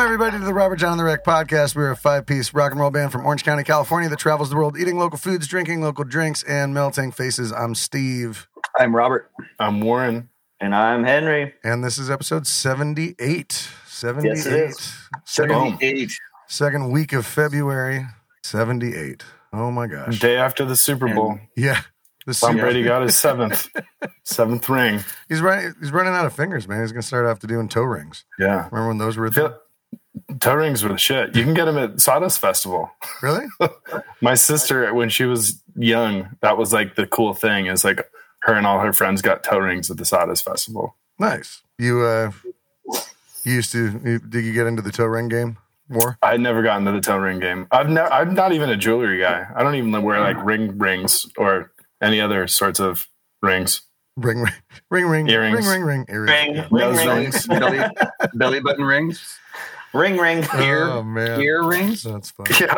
Welcome, everybody, to the Robert John and the Wreck podcast. We're a five piece rock and roll band from Orange County, California that travels the world eating local foods, drinking local drinks, and melting faces. I'm Steve, I'm Robert. I'm Warren. And I'm Henry. and this is episode 78. 78. Yes, it is. Second, Boom. Second week of February. 78. Oh my gosh. Day after the Super Bowl, Yeah. The Tom Super- Brady got his seventh, seventh ring. He's running. He's running out of fingers, man. He's gonna start off to doing toe rings. Yeah, Remember when those were a Feel- toe rings were the shit. You can get them at Sawdust Festival. really? My sister, when she was young, that was like the cool thing. Is like her and all her friends got toe rings at the Sawdust Festival. Nice. You uh, you used to? You, did you get into the toe ring game more? I had never gotten into the toe ring game. I've never. I'm not even a jewelry guy. I don't even wear like ring rings or any other sorts of rings. Ring, ring, ring, ring, Earrings. ring, ring, ring, earrings. Ring, Yeah. ring, Nose ring, rings. belly, belly button rings, ring, ring. ear, Oh man, ear rings, that's fun. Yeah,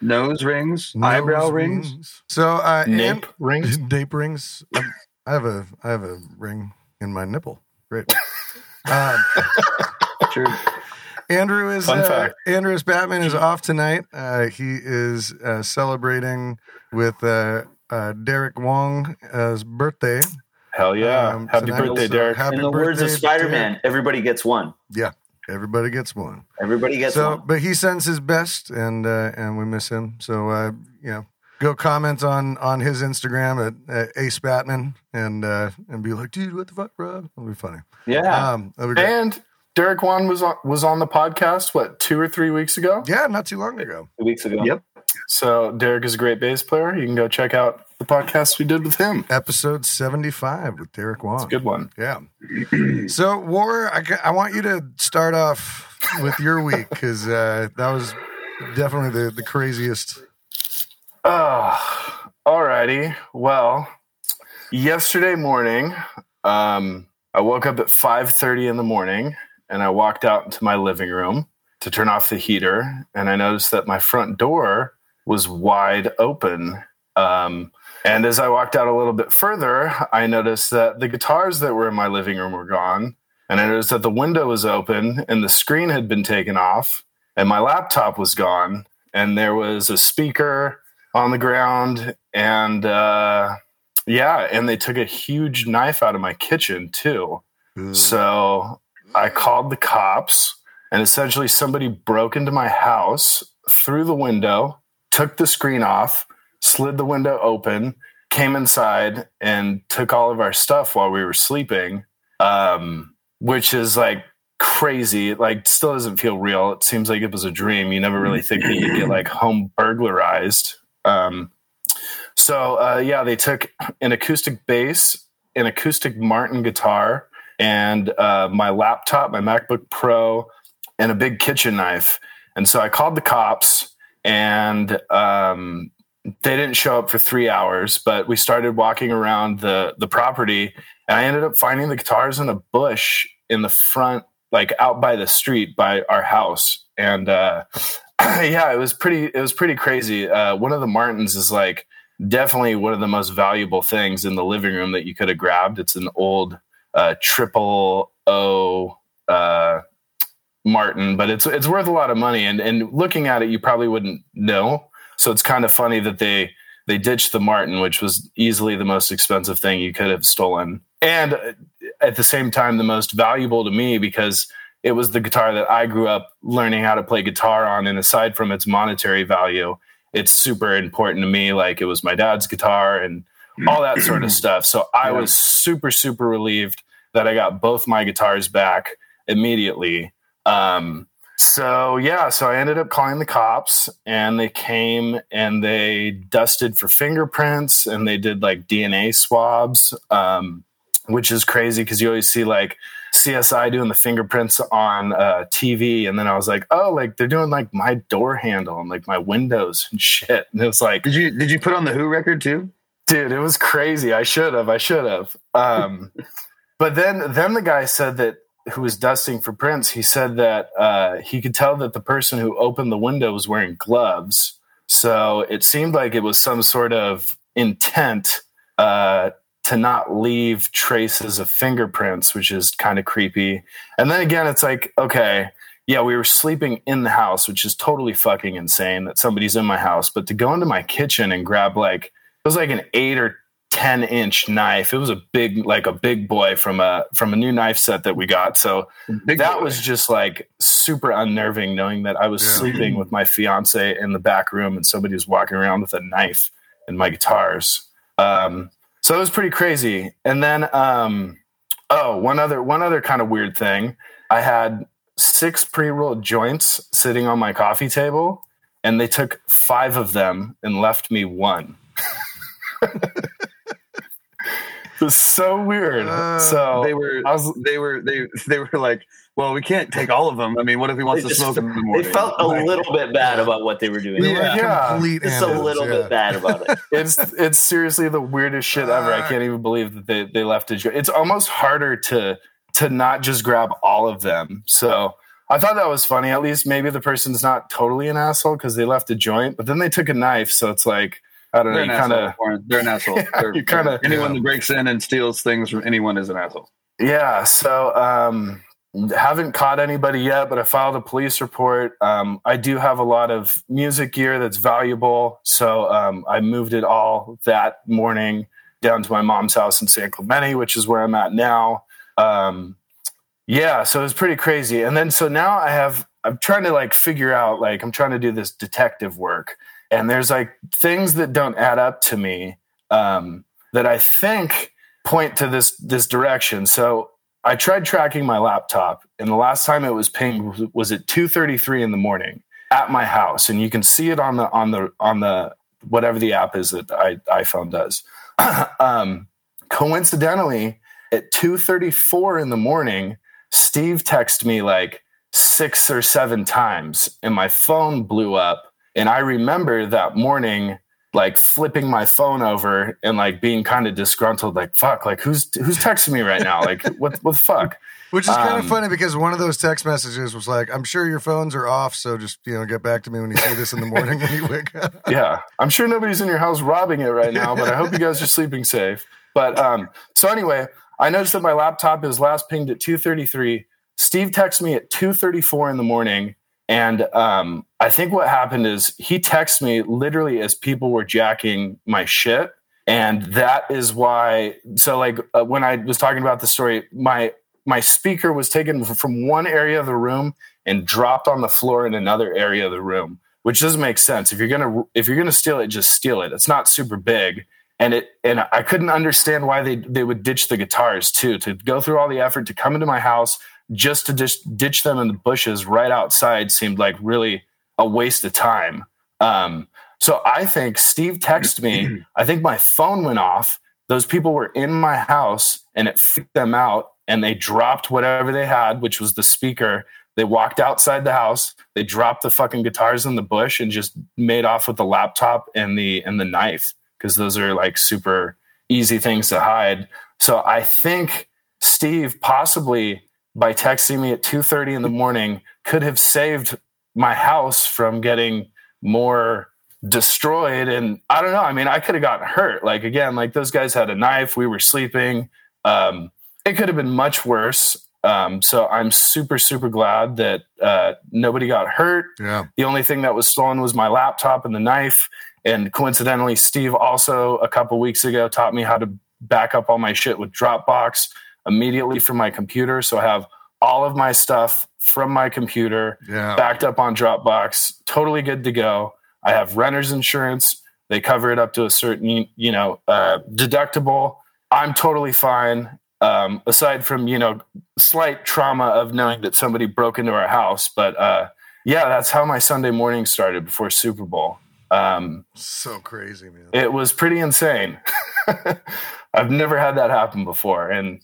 nose rings, Nose eyebrow rings. So, uh, nape and- rings. nape rings. Um, I have a I have a ring in my nipple. Great. Um, True. Andrew is Fun uh, fact. Andrew is Batman is off tonight. Uh, he is uh, celebrating with uh, uh, Derek Wong's birthday. Hell yeah! Um, Happy tonight. birthday, So Derek. happy In the words of birthday, Spider Derek. Man, everybody gets one. Yeah, everybody gets one. Everybody gets so, one. but he sends his best, and uh, and we miss him. So, uh, you know, go comment on on his Instagram at, at Ace Batman, and uh, and be like, dude, what the fuck, bro? That'll be funny. Yeah. Um, be great. And Derek Wong was on, was on the podcast what two or three weeks ago. yeah, not too long ago. Two weeks ago. Yep. So Derek is a great bass player. You can go check out the podcast we did with him. Episode seventy five with Derek Wong. Good one. Yeah. so, War, I, I want you to start off with your week because uh, that was definitely the, the craziest. Uh, alrighty. Well, yesterday morning, um, I woke up at five thirty in the morning, and I walked out into my living room to turn off the heater, and I noticed that my front door was wide open. Um, and as I walked out a little bit further, I noticed that the guitars that were in my living room were gone. And I noticed that the window was open and the screen had been taken off, and my laptop was gone. And there was a speaker on the ground. And uh, yeah, and they took a huge knife out of my kitchen too. So I called the cops, and essentially somebody broke into my house through the window, took the screen off, slid the window open, came inside, and took all of our stuff while we were sleeping, um, which is like crazy. It like still doesn't feel real. It seems like it was a dream. You never really think that you get like home burglarized. Um, so uh, yeah, they took an acoustic bass, an acoustic Martin guitar, and uh, my laptop, my MacBook Pro, and a big kitchen knife. And so I called the cops, and um, they didn't show up for three hours. But we started walking around the the property, and I ended up finding the guitars in a bush in the front, like out by the street by our house. And uh, yeah, it was pretty. It was pretty crazy. Uh, one of the Martins is like definitely one of the most valuable things in the living room that you could have grabbed. It's an old uh, triple O uh, Martin, but it's it's worth a lot of money. And and looking at it, you probably wouldn't know. So it's kind of funny that they they ditched the Martin, which was easily the most expensive thing you could have stolen, and uh, at the same time the most valuable to me because it was the guitar that I grew up learning how to play guitar on. And aside from its monetary value, it's super important to me. Like it was my dad's guitar and all that sort of stuff. So I was super, super relieved that I got both my guitars back immediately. Um, so yeah, so I ended up calling the cops and they came and they dusted for fingerprints and they did like DNA swabs, um, which is crazy because you always see like CSI doing the fingerprints on uh, TV, and then I was like, oh, like they're doing like my door handle and like my windows and shit, and it was like, Did you did you put on the Who record too? dude, it was crazy. I should have, I should have. Um, but then, then the guy said that who was dusting for prints, he said that uh, he could tell that the person who opened the window was wearing gloves. So it seemed like it was some sort of intent uh, to not leave traces of fingerprints, which is kind of creepy. And then again, it's like, okay, yeah, we were sleeping in the house, which is totally fucking insane that somebody's in my house. But to go into my kitchen and grab like it was like an eight or ten inch knife. It was a big, like a big boy from a from a new knife set that we got. So Big that boy. was just like super unnerving knowing that I was Yeah. sleeping with my fiance in the back room and somebody was walking around with a knife and my guitars. Um, so it was pretty crazy. And then, um, oh, one other one other kind of weird thing. I had six pre-rolled joints sitting on my coffee table, and they took five of them and left me one. it was so weird. Uh, so they were I was they were they they were like, well, we can't take all of them. I mean, what if he wants to just- smoke them in the They felt a Like, little bit bad about what they were doing. They were Yeah. complete Just a little yeah. bit bad about it. it's it's seriously the weirdest shit ever. I can't even believe that they, they left a joint. It's almost harder to to not just grab all of them. So I thought that was funny. At least maybe the person's not totally an asshole because they left a joint, but then they took a knife. So it's like I don't know. They're an kind asshole. of They're an asshole. They're- you kinda- anyone yeah. that breaks in and steals things from anyone is an asshole. yeah. So um, haven't caught anybody yet, but I filed a police report. Um, I do have a lot of music gear that's valuable, so um, I moved it all that morning down to my mom's house in San Clemente, which is where I'm at now. Um, yeah, so it was pretty crazy. And then so now I have I'm trying to like figure out like I'm trying to do this detective work, and there's like things that don't add up to me um, that I think point to this this direction. So I tried tracking my laptop, and the last time it was pinged was at 2:33 in the morning at my house, and you can see it on the on the on the whatever the app is that I, iPhone does. um, coincidentally, at 2:34 in the morning, Steve texted me like six or seven times, and my phone blew up. And I remember that morning like flipping my phone over and like being kind of disgruntled, like fuck, like who's who's texting me right now? Like what what the fuck? Which is kind of Um, funny because one of those text messages was like, "I'm sure your phones are off, so just you know get back to me when you see this in the morning when you wake up." Yeah. I'm sure nobody's in your house robbing it right now, but I hope you guys are sleeping safe. But um so anyway, I noticed that my laptop is last pinged at 233. Steve texts me at 234 in the morning. And um, I think what happened is he texted me literally as people were jacking my shit. And that is why. So, like, uh, when I was talking about the story, my my speaker was taken from one area of the room and dropped on the floor in another area of the room, which doesn't make sense. If you're gonna if you're gonna steal it, just steal it. It's not super big, and it and I couldn't understand why they they would ditch the guitars too. To go through all the effort to come into my house just to just ditch them in the bushes right outside seemed like really a waste of time. Um, so I think Steve texted me. I think my phone went off. Those people were in my house and it freaked them out and they dropped whatever they had, which was the speaker. They walked outside the house. They dropped the fucking guitars in the bush and just made off with the laptop and the and the knife because those are like super easy things to hide. So I think Steve possibly by texting me at 2:30 in the morning could have saved my house from getting more destroyed. And I don't know I mean I could have gotten hurt. Like again like those guys had a knife we were sleeping. Um it could have been much worse. Um so I'm super super glad that uh nobody got hurt. Yeah, the only thing that was stolen was my laptop and the knife. And coincidentally, Steve also a couple weeks ago taught me how to back up all my shit with Dropbox immediately from my computer. So I have all of my stuff from my computer yeah. backed up on Dropbox, totally good to go. I have renter's insurance. They cover it up to a certain, you know, uh, deductible. I'm totally fine. Um, aside from, you know, slight trauma of knowing that somebody broke into our house. But uh, yeah, that's how my Sunday morning started before Super Bowl. Um, So crazy, man. it was pretty insane. I've never had that happen before, and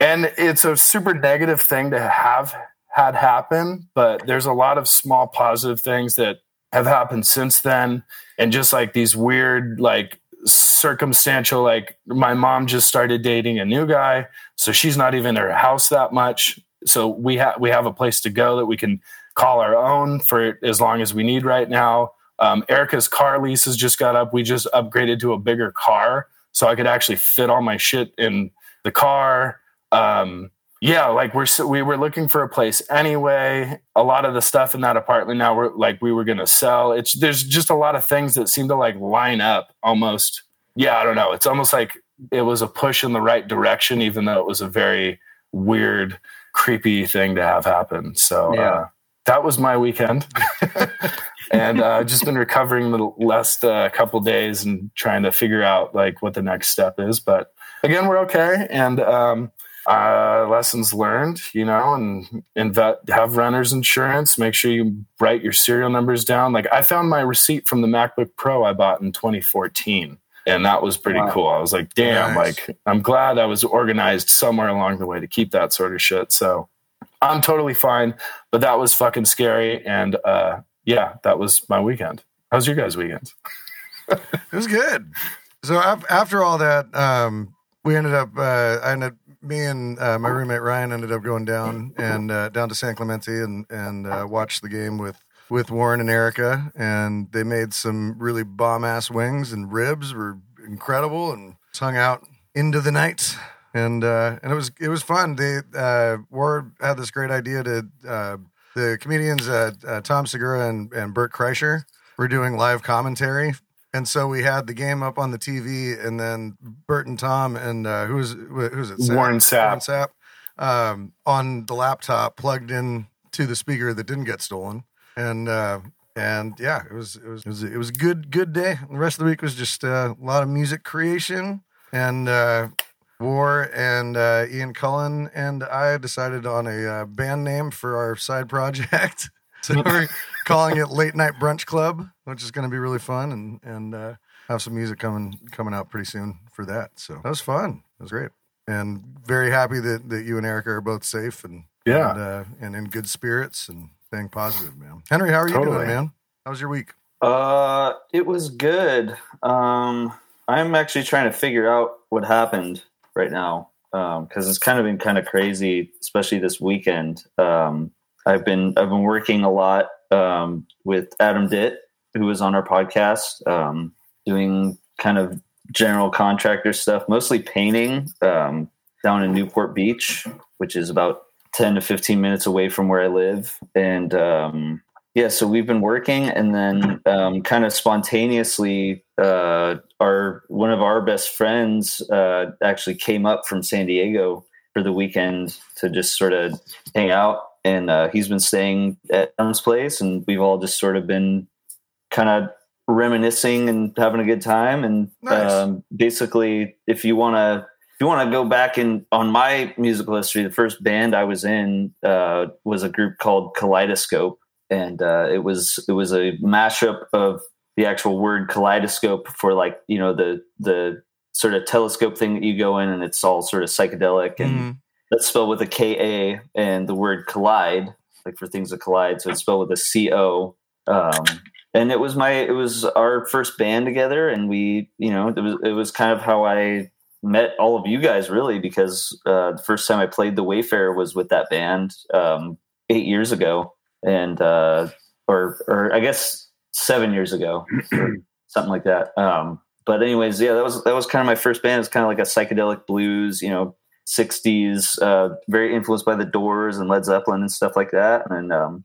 and it's a super negative thing to have had happen. But there's a lot of small positive things that have happened since then, and just like these weird like circumstantial like my mom just started dating a new guy so she's not even in her house that much so we have we have a place to go that we can call our own for as long as we need right now um, Erica's car lease has just got up. We just upgraded to a bigger car, so I could actually fit all my shit in the car. Um, yeah, like we're we were looking for a place anyway. A lot of the stuff in that apartment now we're like we were gonna sell. It's there's just a lot of things that seem to like line up almost. Yeah, I don't know. It's almost like it was a push in the right direction, even though it was a very weird, creepy thing to have happen. So Yeah. uh, that was my weekend, and uh, just been recovering the last uh, couple days and trying to figure out like what the next step is. But again, we're okay, and um, uh, lessons learned, you know, and inve- have renter's insurance. Make sure you write your serial numbers down. Like I found my receipt from the MacBook Pro I bought in 2014. And that was pretty Wow. cool. I was like, damn, Nice. like I'm glad I was organized somewhere along the way to keep that sort of shit. So I'm totally fine. But that was fucking scary. And uh yeah, that was my weekend. How's your guys' weekend? It was good. So af- after all that, um, we ended up. Uh, I ended. Me and uh, my roommate Ryan ended up going down and uh, down to San Clemente and and uh, watched the game with with Warren and Erica, and they made some really bomb ass wings and ribs were incredible, and hung out into the night. And uh, and it was it was fun. They uh, Warren had this great idea to uh, the comedians uh, uh, Tom Segura and, and Bert Kreischer were doing live commentary and so we had the game up on the TV, and then Bert and Tom and uh, who's who's it? Warren Sapp. Warren Sapp um, on the laptop plugged in to the speaker that didn't get stolen, and uh, and yeah, it was it was it was, it was a good good day. The rest of the week was just uh, a lot of music creation and. War and uh, Ian Cullen and I decided on a uh, band name for our side project. so we're calling it Late Night Brunch Club, which is going to be really fun and and uh, have some music coming coming out pretty soon for that. So that was fun. It was great, and very happy that, that you and Erica are both safe and Yeah. and, uh, and in good spirits and staying positive, man. Henry, how are you doing, man? How was your week? Uh, it was good. Um, I'm actually trying to figure out what happened right now because it's kind of been kind of crazy, especially this weekend. Um, I've been I've been working a lot um, with Adam Ditt, who was on our podcast, um, doing kind of general contractor stuff, mostly painting um, down in Newport Beach, which is about 10 to 15 minutes away from where I live. And um, yeah, so we've been working, and then um, kind of spontaneously, uh, our one of our best friends uh, actually came up from San Diego for the weekend to just sort of hang out, and uh, he's been staying at Adam's place, and we've all just sort of been kind of reminiscing and having a good time, and Nice. um, basically, if you want to if you want to go back in on my musical history, the first band I was in uh, was a group called Kaleidoscope, and uh, it was it was a mashup of the actual word kaleidoscope for like you know the the sort of telescope thing that you go in and it's all sort of psychedelic and Mhm. that's spelled with a K A and the word collide, like for things that collide. So it's spelled with a C O. Um, and it was my it was our first band together, and we you know it was it was kind of how I met all of you guys really because uh, the first time I played the Wayfarer was with that band um, eight years ago, and uh, or or I guess seven years ago, something like that. Um, but anyways, yeah, that was that was kind of my first band. It's kind of like a psychedelic blues, you know, 60s, uh, very influenced by the Doors and Led Zeppelin and stuff like that. And um,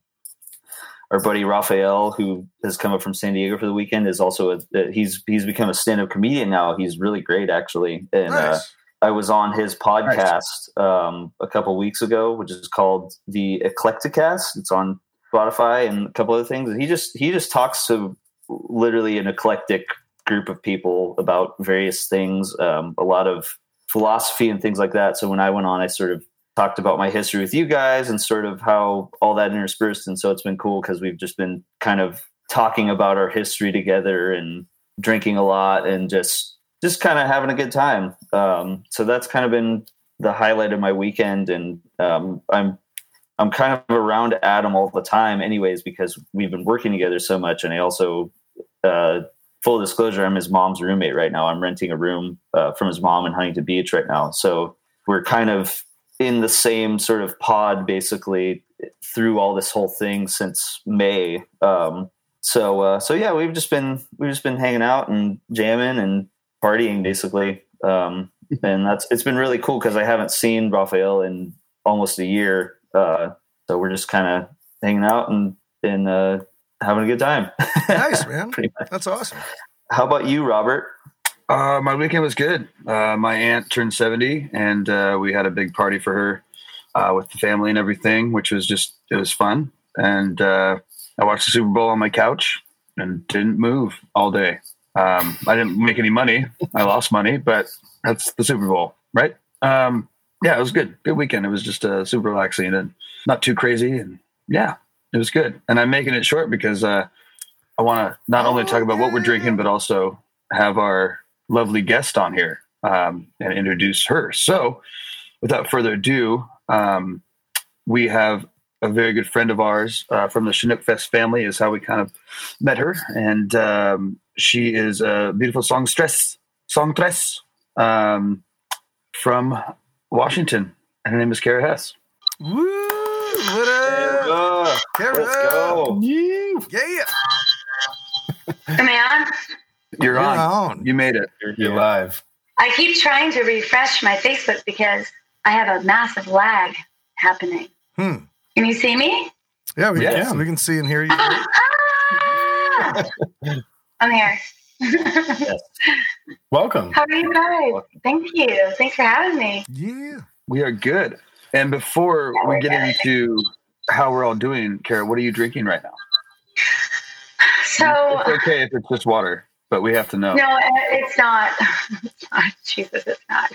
our buddy Raphael, who has come up from San Diego for the weekend, is also a, uh, he's he's become a stand up comedian now. He's really great, actually. And uh, I was on his podcast um, a couple weeks ago, which is called the Eclecticast. It's on Spotify and a couple other things. And he just he just talks to literally an eclectic group of people about various things, um, a lot of philosophy and things like that. So when I went on, I sort of talked about my history with you guys and sort of how all that interspersed. And so it's been cool because we've just been kind of talking about our history together and drinking a lot and just just kind of having a good time. Um, so that's kind of been the highlight of my weekend, and um, I'm I'm kind of around Adam all the time, anyways, because we've been working together so much, and I also. Uh, Full disclosure: I'm his mom's roommate right now. I'm renting a room uh, from his mom in Huntington Beach right now, so we're kind of in the same sort of pod, basically, through all this whole thing since May. Um, so, uh, so yeah, we've just been we've just been hanging out and jamming and partying basically um, and that's it's been really cool because i haven't seen raphael in almost a year. Uh, so we're just kind of hanging out and and uh, having a good time. Nice, man. That's awesome. How about you, Robert? Uh, my weekend was good. Uh, my aunt turned 70 and uh, we had a big party for her uh, with the family and everything, which was just, it was fun. And uh, I watched the Super Bowl on my couch and didn't move all day. Um, I didn't make any money. I lost money, but that's the Super Bowl, right? Um, yeah, it was good. Good weekend. It was just uh, super relaxing and not too crazy. And yeah, it was good. And I'm making it short because uh, I want to not only talk about what we're drinking, but also have our lovely guest on here um, and introduce her. So, without further ado, um, we have a very good friend of ours uh, from the Chinook Fest family, is how we kind of met her. And um, she is a beautiful songstress, songstress um, from Washington. And her name is Kara Hesse. Woo! What up? Kara? Let's go. Yeah. Am I on? You're, You're on. on. You made it. You're You're live. I keep trying to refresh my Facebook because I have a massive lag happening. Hmm. Can you see me? Yeah, we, Yeah. Can, we can see and hear you. Ah! I'm here. Welcome. How are you guys? Thank you. Thanks for having me. Yeah. We are good. And before we get into how we're all doing, Kara, what are you drinking right now? So, It's okay if it's just water, but we have to know. no, it's not. It's not. Jesus, it's not.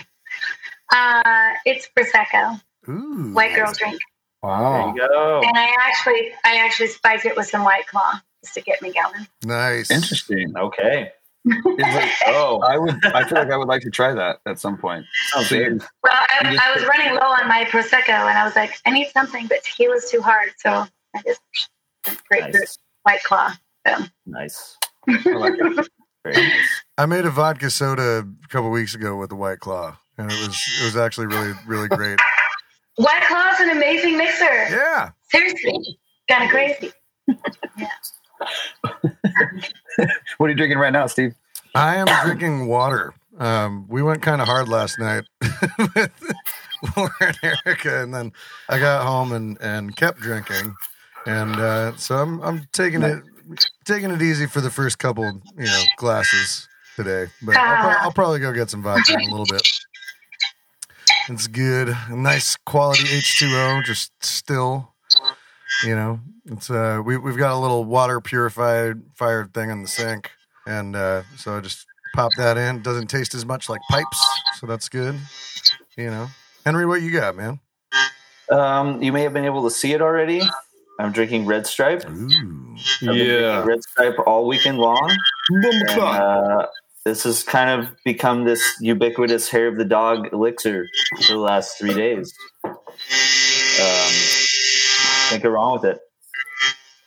Uh, it's prosecco, Ooh. white girl drink, Wow. There you go. and I actually, I actually spiked it with some white claw just to get me going. Nice. Interesting. Okay. Is it- Oh, I would. I feel like I would like to try that at some point. Oh, sounds good. Well, I, I was running low on my prosecco, and I was like, I need something, but tequila's too hard, so I just grapefruit Nice. white claw. So. Nice. I like. Very nice. I made a vodka soda a couple weeks ago with a white claw, and it was it was actually really really great. White Claw's an amazing mixer. Yeah. Seriously, kind of crazy. What are you drinking right now, Steve? I am drinking water. Um, we went kind of hard last night with and Erica, and then I got home and, and kept drinking, and uh, so I'm I'm taking it taking it easy for the first couple you know glasses today. But I'll, pro- I'll probably go get some vodka in a little bit. It's good, nice quality H two O, just still. You know, it's uh we we've got a little water purified fire thing in the sink, and uh, so I just pop that in. Doesn't taste as much like pipes, so that's good. You know, Henry, what you got, man? Um, you may have been able to see it already. I'm drinking Red Stripe. Ooh, been drinking Yeah. Red Stripe all weekend long. And, uh, this has kind of become this ubiquitous hair of the dog elixir for the last three days. Um, can't go wrong with it.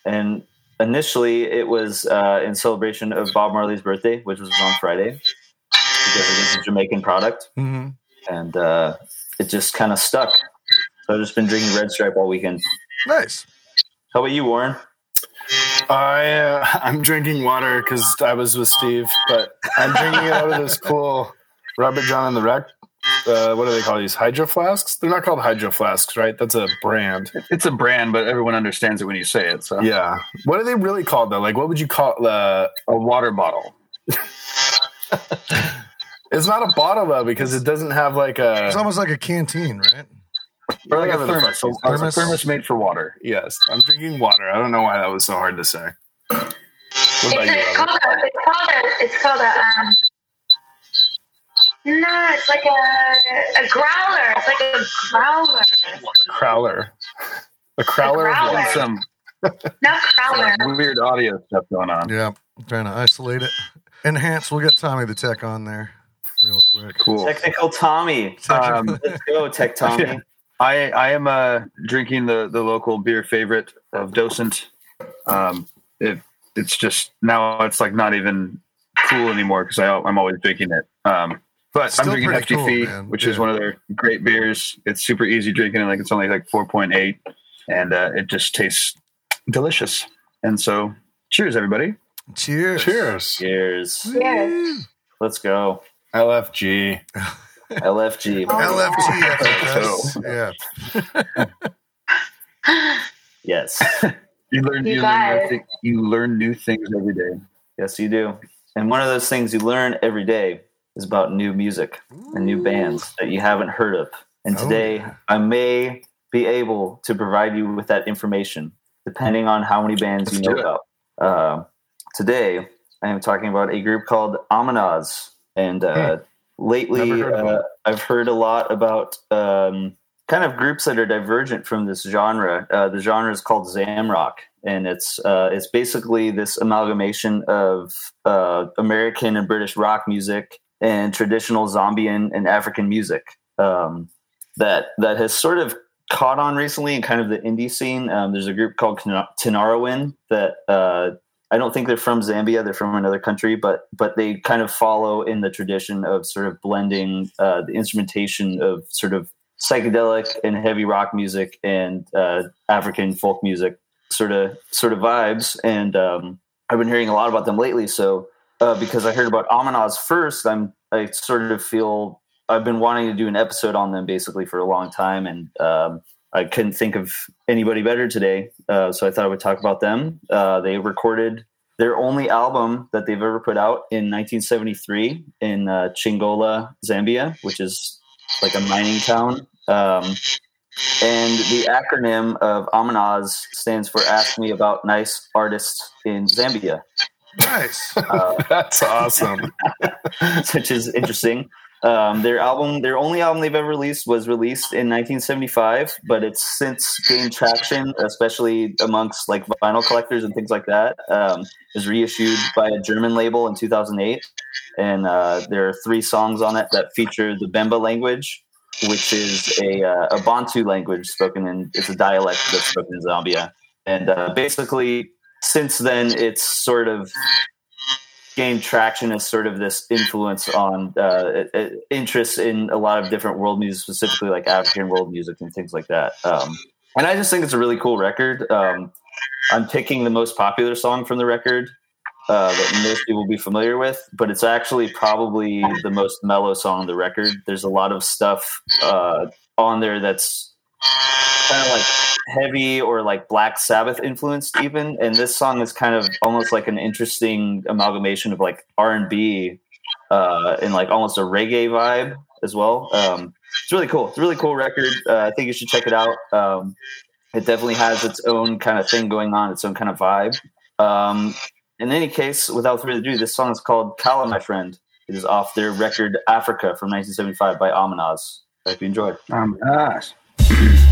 And initially, it was uh, in celebration of Bob Marley's birthday, which was on Friday, because it is a Jamaican product, hmm and uh, it just kind of stuck. So I've just been drinking Red Stripe all weekend. nice. How about you, Warren? I uh, I'm drinking water because I was with Steve, but I'm drinking it out of this cool Robert John and the Wreck. Uh, what do they call these hydro flasks? They're not called hydro flasks, right? That's a brand. It's a brand, but everyone understands it when you say it. So Yeah. What are they really called though? Like, what would you call uh, a water bottle. It's not a bottle though because it doesn't have like a. It's almost like a canteen, right? Or like a Whatever the thermos. fuck A, Thermos? thermos made for water. Yes, I'm drinking water. I don't know why that was so hard to say. What It's, you, it's called a, it's called a, it's called a, um, no, it's like a, a growler. It's like a growler. Crowler. A crowler. of growler. water. Some No growler. weird audio stuff going on. Yeah, I'm trying to isolate it. Enhance. We'll get Tommy the tech on there real quick. Cool. Technical Tommy. Um, Let's go, Tech Tommy. Yeah. I I am uh, drinking the the local beer favorite of Docent. Um, it it's just now it's like not even cool anymore because I'm always drinking it. Um, but Still I'm drinking pretty Hefty cool, Fee, man. which Yeah. is one of their great beers. It's super easy drinking. and Like it's only like 4.8, and uh, it just tastes delicious. And so, cheers, everybody. Cheers. Cheers. Cheers. Yes. Let's go. LFG. LFG. LFG. yeah. Yes. You learn, You you, learn guys. new thi- you learn new things every day. Yes, you do. And one of those things you learn every day is about new music and new bands that you haven't heard of. And Oh, today yeah. I may be able to provide you with that information, depending on how many bands Let's you know about. Uh, today I am talking about a group called Amanaz. And uh, lately heard uh, I've heard a lot about um, kind of groups that are divergent from this genre. Uh, the genre is called Zamrock, and it's uh, it's basically this amalgamation of uh, American and British rock music and traditional Zambian and African music um, that that has sort of caught on recently in kind of the indie scene. Um, there's a group called Tinariwen that uh, I don't think they're from Zambia; they're from another country, but but they kind of follow in the tradition of sort of blending uh, the instrumentation of sort of psychedelic and heavy rock music and uh, African folk music sort of sort of vibes. And um, I've been hearing a lot about them lately. So uh, because I heard about Amanaz first, I'm I sort of feel I've been wanting to do an episode on them basically for a long time, and um, I couldn't think of anybody better today. Uh, so I thought I would talk about them. Uh, they recorded their only album that they've ever put out in 1973 in uh, Chingola, Zambia, which is like a mining town. Um, and the acronym of Amanaz stands for Ask Me About Nice Artists in Zambia, Nice. uh, That's awesome. which is interesting. Um, their album, their only album they've ever released, was released in 1975, but it's since gained traction, especially amongst like vinyl collectors and things like that. Um, it was reissued by a German label in 2008, and uh, there are three songs on it that feature the Bemba language, which is a, uh, a Bantu language spoken in. It's a dialect that's spoken in Zambia, and uh, basically since then it's sort of gained traction as sort of this influence on uh, interest in a lot of different world music, specifically like African world music and things like that. Um, and I just think it's a really cool record. Um, I'm picking the most popular song from the record uh, that most people will be familiar with, but it's actually probably the most mellow song on the record. There's a lot of stuff uh, on there that's kind of like heavy or like Black Sabbath influenced even, and this song is kind of almost like an interesting amalgamation of like R and B uh, and like almost a reggae vibe as well. Um, it's really cool. It's a really cool record. Uh, I think you should check it out. Um, it definitely has its own kind of thing going on, its own kind of vibe. Um, in any case, without further ado, this song is called Khala, my friend. It is off their record Africa from 1975 by Amanaz. I hope you enjoyed. Um, Peace.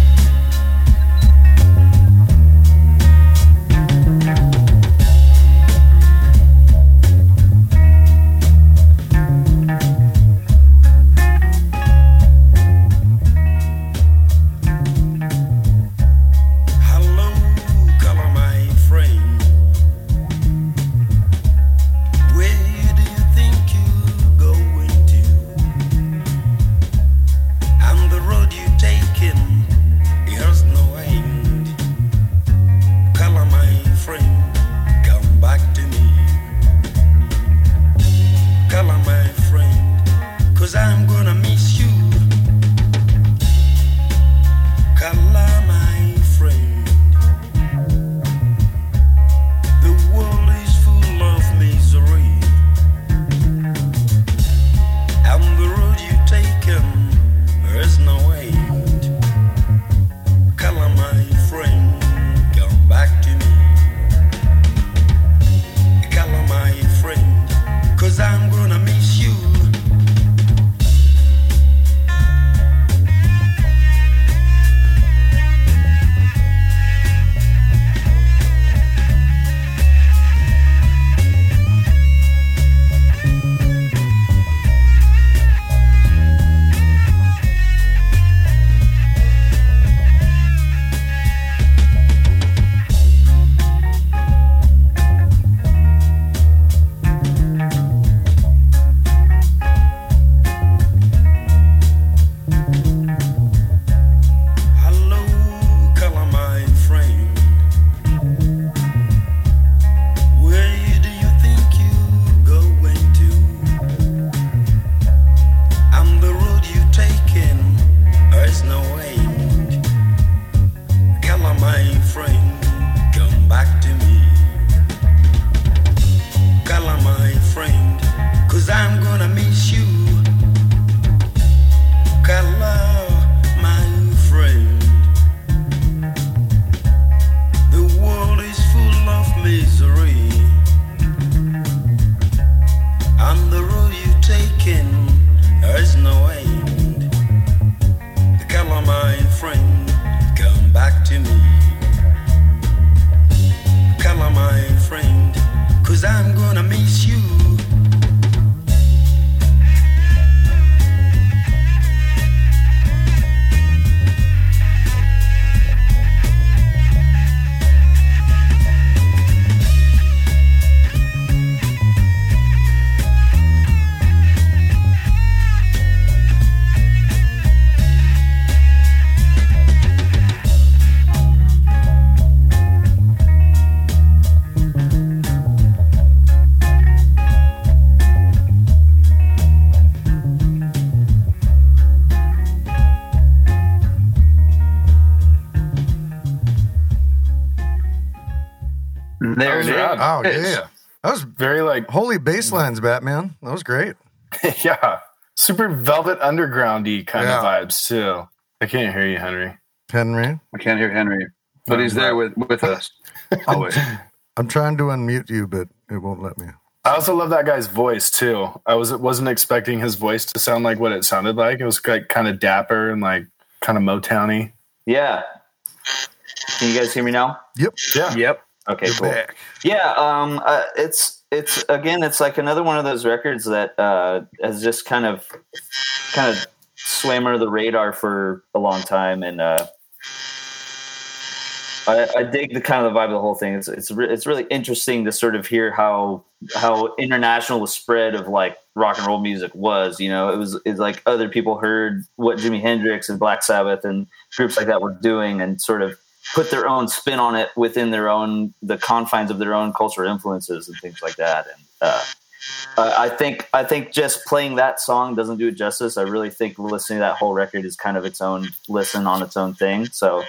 Oh is. yeah, that was Very like holy bass lines, Batman. That was great. yeah, super Velvet Undergroundy kind Yeah. of vibes too. I can't hear you, Henry. Henry, I can't hear Henry, but he's there with with us always. I'm trying to unmute you, but it won't let me. I also love that guy's voice too. I was wasn't expecting his voice to sound like what it sounded like. It was like kind of dapper and like kind of Motowny. Yeah. Can you guys hear me now? Yep. Yeah, Yep. Okay, You're cool. back. Yeah, um, uh, it's it's again, it's like another one of those records that uh, has just kind of kind of swam under the radar for a long time, and uh, I, I dig the kind of the vibe of the whole thing. It's it's re- it's really interesting to sort of hear how how international the spread of like rock and roll music was. You know, it was it's like other people heard what Jimi Hendrix and Black Sabbath and groups like that were doing, and sort of put their own spin on it within their own the confines of their own cultural influences and things like that. And uh, I I think I think just playing that song doesn't do it justice. I really think listening to that whole record is kind of its own listen on its own thing. So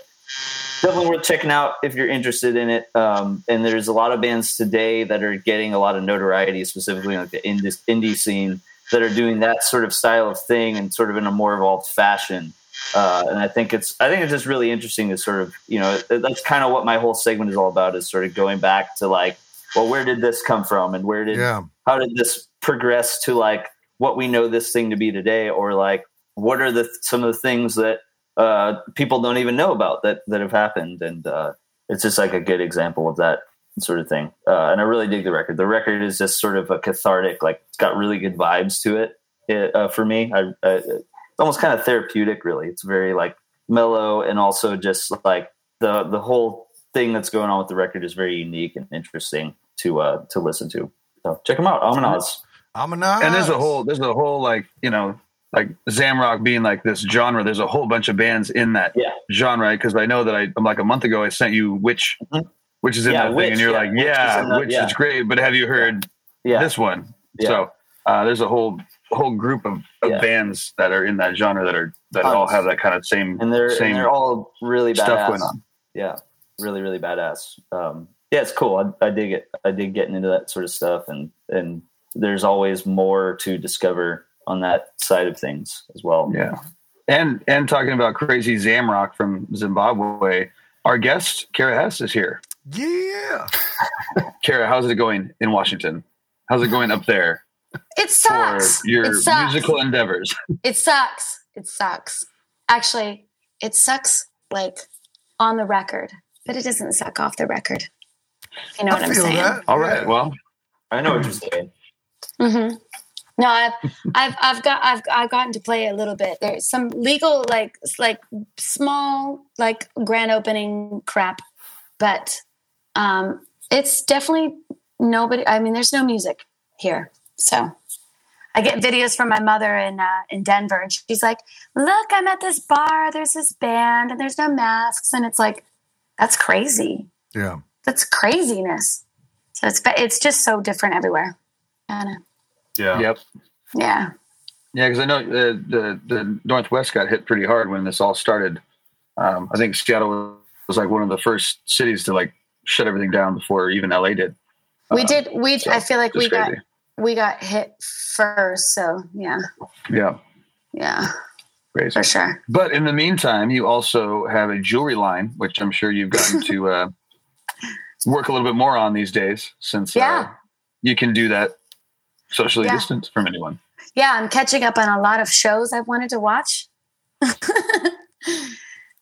definitely worth checking out if you're interested in it. Um, and there's a lot of bands today that are getting a lot of notoriety, specifically like the indie, indie scene, that are doing that sort of style of thing and sort of in a more evolved fashion. Uh, and I think it's I think it's just really interesting to sort of you know that's kind of what my whole segment is all about is sort of going back to like well where did this come from? And where did Yeah, how did this progress to like what we know this thing to be today? Or like what are the some of the things that uh, people don't even know about that that have happened? And uh, it's just like a good example of that sort of thing. Uh, and i really dig the record. The record is just sort of a cathartic like it's got really good vibes to it, it uh, for me. I, I, it's almost kind of therapeutic really it's very like mellow and also just like the the whole thing that's going on with the record is very unique and interesting to uh to listen to so check them out Amanaz. I'm a nice. And there's a whole there's a whole like you know like Zamrock being like this genre. There's a whole bunch of bands in that Yeah. genre because I know that I like a month ago I sent you which Mhm. which is in Yeah, that Witch, thing, and you're yeah, like, Witch is yeah, in that, which yeah. is great. But have you heard yeah this one? Yeah. So uh, there's a whole whole group of, of Yeah. bands that are in that genre that are that Tons. all have that kind of same and they're same and they're all really stuff badass going on. yeah really really badass um yeah it's cool I, I dig it i dig getting into that sort of stuff and and there's always more to discover on that side of things as well Yeah. And and talking about crazy Zamrock from Zimbabwe, our guest Kara Hesse is here. yeah. Kara, how's it going in Washington? How's it going up there It sucks. for your it sucks. musical endeavors? It sucks. It sucks. Actually, it sucks like on the record, but it doesn't suck off the record. You know I what I'm saying? that. All right. Well, i know what you're saying Mm-hmm. No, I've, I've, I've got, I've, I've gotten to play a little bit. There's some legal, like, like small, like grand opening crap, but um, it's definitely nobody. I mean, there's no music here, so I get videos from my mother in uh, in Denver, and she's like, "Look, I'm at this bar. There's this band, and there's no masks." And it's like, that's crazy. Yeah. That's craziness. So it's it's just so different everywhere. I yeah. yep. Yeah. Yeah, because I know the, the the Northwest got hit pretty hard when this all started. Um, I think Seattle was like one of the first cities to like shut everything down before even LA did. We Uh, did. We. so I feel like we just got crazy. We got hit first. So yeah, Yeah, yeah, crazy. for sure. But in the meantime, you also have a jewelry line, which I'm sure you've gotten to uh, work a little bit more on these days, since uh, Yeah. you can do that socially Yeah. distanced from anyone. Yeah, I'm catching up on a lot of shows I've wanted to watch.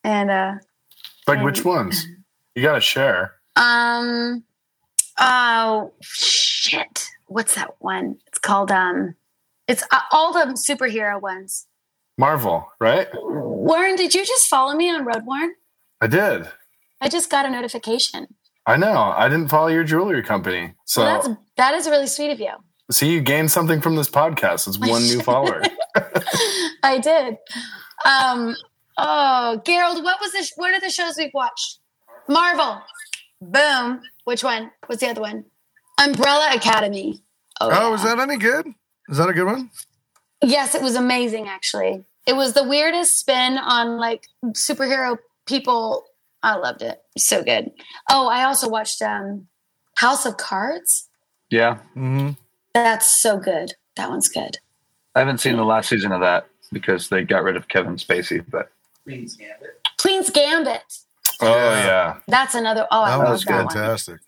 and uh, Like which ones? You got to share. um, oh shit, what's that one? It's called um, it's uh, all the superhero ones. Marvel, right? Warren, did you just follow me on ROADWORN? I did. I just got a notification. I know. I didn't follow your jewelry company. So Well, that's that is really sweet of you. see you gained something from this podcast. It's one new follower. I did. Um, oh, Gerald, what was this? What are the shows we've watched? Marvel. Boom. Which one? What's the other one? Umbrella Academy. Oh, yeah. is that any good? Is that a good one? Yes, it was amazing. Actually, it was the weirdest spin on like superhero people. I loved it. So good. Oh, I also watched um, House of Cards. Yeah, hmm That's so good. That one's good. I haven't seen the last season of that because they got rid of Kevin Spacey. But Queen's Gambit. Queen's Gambit. Oh Yeah. yeah, That's another. Oh, I That love was that one. fantastic.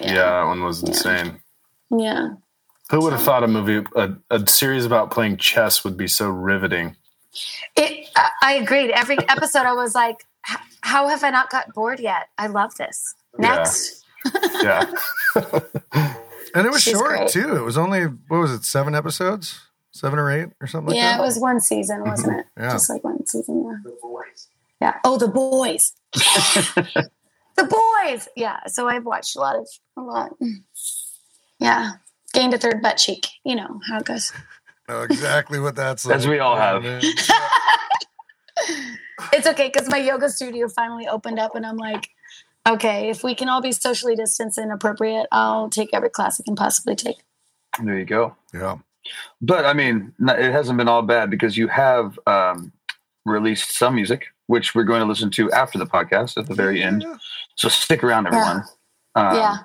Yeah, that one was insane. Yeah. Who would have thought a movie, a, a series about playing chess would be so riveting? It, I- I agreed. Every episode, I was like, "How have I not got bored yet? I love this." Next, Yeah, And it was She's short great. too. It was only what was it, seven episodes, seven or eight or something like yeah, that. it was one season, wasn't mm-hmm. it? Yeah. Just like one season. Yeah. The boys. Yeah. Oh, the boys. the boys. Yeah. So I've watched a lot of a lot. Yeah. Gained a third butt cheek. You know how it goes. know exactly what that's like. As we all have. It's okay because my yoga studio finally opened up, and I'm like, okay, if we can all be socially distanced and appropriate, I'll take every class I can possibly take. there you go. Yeah. But I mean, it hasn't been all bad because you have um, released some music, which we're going to listen to after the podcast at the very end. So stick around, everyone. Um, yeah.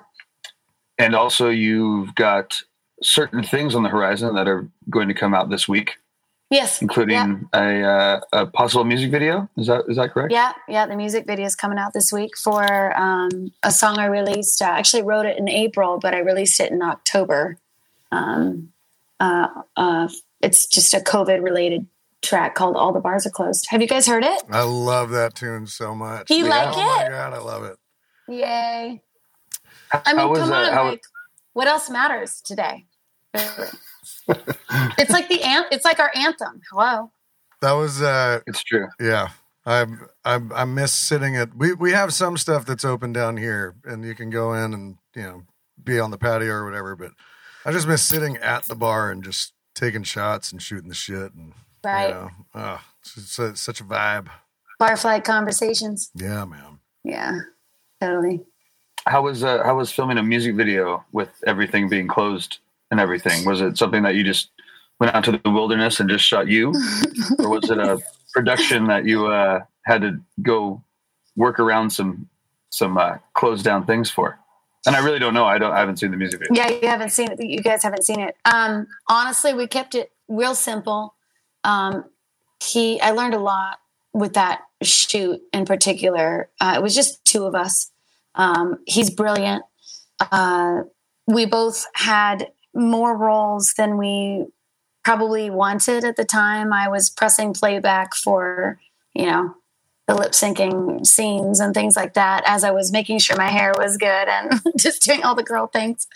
And also, you've got certain things on the horizon that are going to come out this week, Yes. including a, uh, a possible music video. Is that is that correct? Yeah, yeah. The music video is coming out this week for um, a song I released. I actually wrote it in April, but I released it in October. Um, uh, uh, it's just a COVID related track called "All the Bars Are Closed." Have you guys heard it? I love that tune so much. You Yeah. like Oh my it? god, I love it. Yay! How I mean, come that? on, How- like, what else matters today? It's like the an- It's like our anthem. Hello. That was uh it's true. yeah. I I I miss sitting at we we have some stuff that's open down here and you can go in and you know be on the patio or whatever, but I just miss sitting at the bar and just taking shots and shooting the shit and Right. you know, oh, it's, it's, it's such a vibe. Barfly conversations. Yeah, man. Yeah. Totally. How was uh, how was filming a music video with everything being closed and everything? Was it something that you just went out to the wilderness and just shot you, or was it a production that you uh, had to go work around some some uh, closed down things for? And I really don't know. I don't. I haven't seen the music video. Yeah, you haven't seen it. You guys haven't seen it. Um, honestly, we kept it real simple. Um, he, I learned a lot with that shoot in particular. Uh, it was just two of us. Um, he's brilliant. Uh, we both had more roles than we probably wanted at the time. I was pressing playback for, you know, the lip syncing scenes and things like that as I was making sure my hair was good and just doing all the girl things.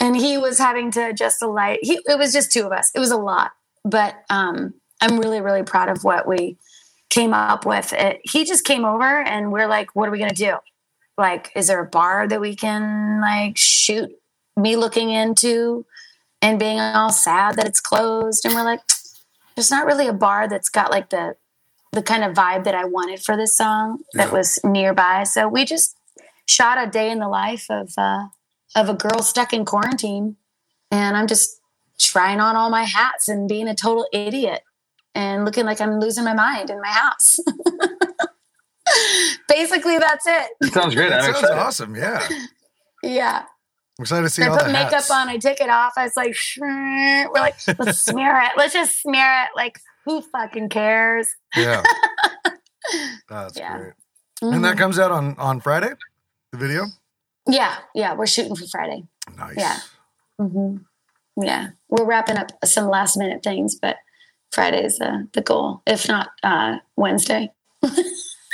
And he was having to adjust the light. He, it was just two of us. It was a lot, but um, I'm really, really proud of what we came up with. It, he just came over and we're like, what are we going to do? Like, is there a bar that we can like shoot me looking into and being all sad that it's closed? And we're like, there's not really a bar that's got like the the kind of vibe that I wanted for this song that was nearby. So we just shot a day in the life of uh, of a girl stuck in quarantine, and I'm just trying on all my hats and being a total idiot and looking like I'm losing my mind in my house. Basically, that's it. It sounds great. That I'm sounds excited. awesome. Yeah. Yeah. I'm excited to see I all put the makeup hats. on. I take it off. I was like, "Shrrr." we're like, let's smear it. Let's just smear it. Like, who fucking cares? Yeah. That's Yeah. great. And that Mhm. comes out on on Friday, the video. yeah, yeah, we're shooting for Friday. Nice. Yeah. hmm Yeah, we're wrapping up some last minute things, but Friday's uh, the goal. If not uh, Wednesday,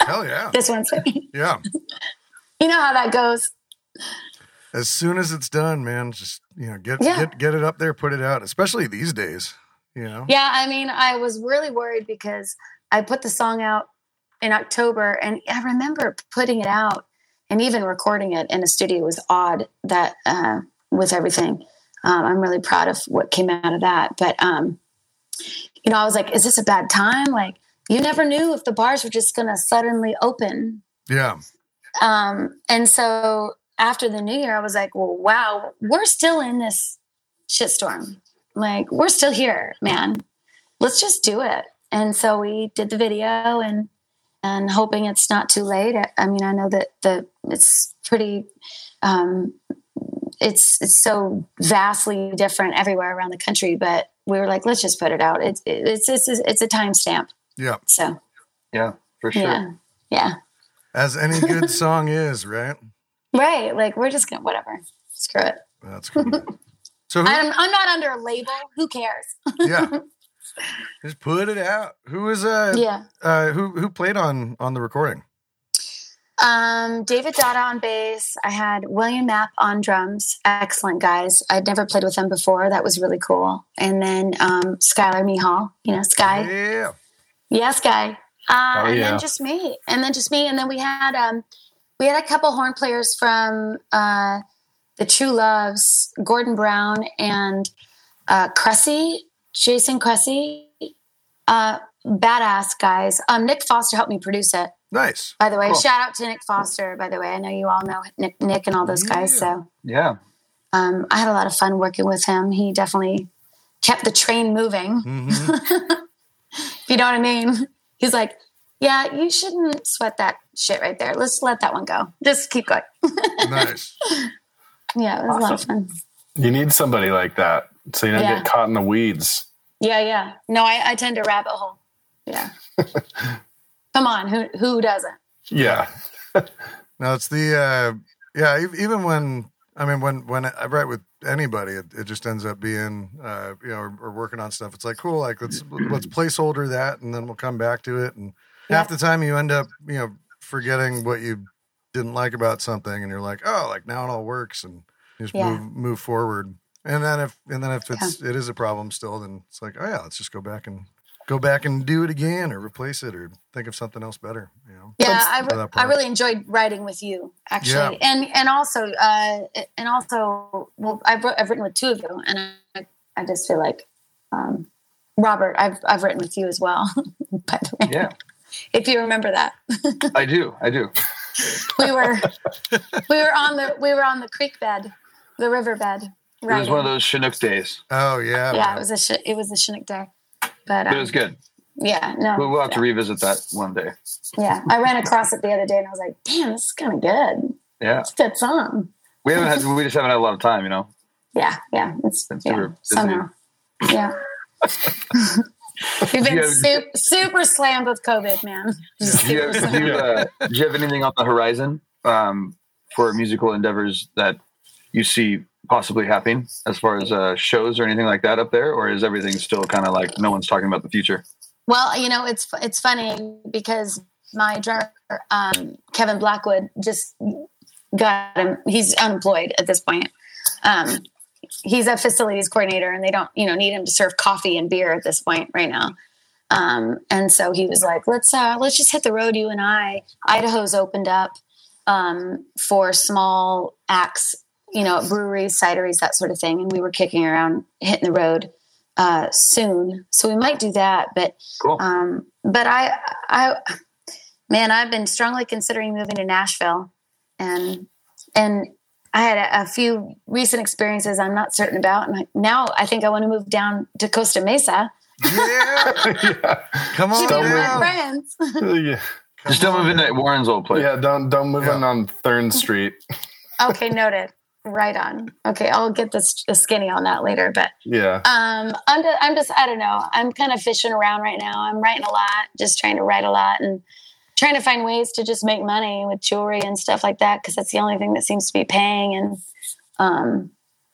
Hell yeah. this Wednesday. Yeah. you know how that goes. As soon as it's done, man, just you know, get Yeah. get get it up there, put it out, especially these days. You know? Yeah, I mean, I was really worried because I put the song out in October, and I remember putting it out and even recording it in a studio was odd that uh, with everything. Um, I'm really proud of what came out of that, but um, you know, I was like, "Is this a bad time?" Like, you never knew if the bars were just going to suddenly open Yeah. um, and so after the new year, I was like, well, wow, we're still in this shitstorm. Like, we're still here, man. Let's just do it. And so we did the video and and hoping it's not too late. I, I mean, I know that the it's pretty um, it's it's so vastly different everywhere around the country. But we were like, let's just put it out. It's it's it's it's a timestamp. Yeah, So Yeah, for sure. yeah, yeah, as any good song is, right? right. Like we're just gonna whatever. Screw it. That's cool. So who, I'm I'm not under a label. Who cares? yeah, just put it out. Who was uh, yeah. uh who who played on on the recording? Um, David Dada on bass. I had William Mapp on drums. Excellent guys. I'd never played with them before. That was really cool. And then um, Skylar Mihal, you know, Sky. Yeah, Yeah, Sky. Uh, Oh, and yeah. then just me. And then just me. And then we had um, we had a couple horn players from uh, the True Loves, Gordon Brown and uh, Cressy, Jason Cressy. Uh, badass guys. Um, Nick Foster helped me produce it. Nice. By the way, Cool. shout out to Nick Foster. By the way, I know you all know Nick, Nick and all those guys. So Yeah. um, I had a lot of fun working with him. He definitely kept the train moving. hmm If you know what I mean. He's like, yeah, you shouldn't sweat that shit right there. Let's let that one go. Just keep going. nice. Yeah, it was a lot of fun. You need somebody like that so you don't Yeah. get caught in the weeds. Yeah, yeah. No, I, I tend to rabbit hole. Yeah. Come on, who who doesn't? Yeah. No, it's the uh yeah. Even when I mean when when I write with anybody, it, it just ends up being uh you know or, or working on stuff. It's like cool, like let's let's placeholder that, and then we'll come back to it. And half the time, you end up you know forgetting what you didn't like about something, and you're like, oh, like now it all works, and you just Yeah. move move forward. And then if and then if it's it is a problem still, then it's like, oh yeah, let's just go back and go back and do it again, or replace it, or think of something else better. You know. Yeah, I, re- I really enjoyed writing with you actually, and and also uh, and also well, I've, I've written with two of you, and I, I just feel like um, Robert, I've I've written with you as well. by the way, Yeah. if you remember that, I do. I do. we were we were on the we were on the creek bed, the river bed. It was one of those Chinook days, Oh yeah, Yeah, man. it was a it was a Chinook day, but but um, it was good. yeah, no, We'll, we'll have to revisit that one day. yeah. I ran across it the other day, and I was like, damn, this is kind of good. Yeah. It's a good song. We haven't had. We just haven't had a lot of time. You know. Yeah, yeah. It's Been yeah, super busy. somehow. Yeah. We've been Yeah. super, super slammed with COVID, man. Do you, have, do, you, uh, do you have anything on the horizon um, for musical endeavors that you see possibly happening as far as uh, shows or anything like that up there, or is everything still kind of like no one's talking about the future? Well, you know, it's it's funny because my drummer um, Kevin Blackwood just got him. He's unemployed at this point. Um, he's a facilities coordinator, and they don't, you know, need him to serve coffee and beer at this point right now. Um, and so he was like, "Let's uh, let's just hit the road, you and I." Idaho's opened up um, for small acts, you know, breweries, cideries, that sort of thing, and we were kicking around, hitting the road uh, soon. So we might do that, but Cool. um, but I, I, man, I've been strongly considering moving to Nashville, and and I had a, a few recent experiences I'm not certain about, and I, now I think I want to move down to Costa Mesa. Yeah, yeah. come on Don't We're move. down. friends. yeah. Just don't move into Warren's old place. Yeah, don't don't move Yeah. in on Thurn Street. okay, noted. Right on. Okay, I'll get this the skinny on that later, but Yeah. um I'm just, I'm just I don't know. I'm kind of fishing around right now. I'm writing a lot, just trying to write a lot and trying to find ways to just make money with jewelry and stuff like that because that's the only thing that seems to be paying and um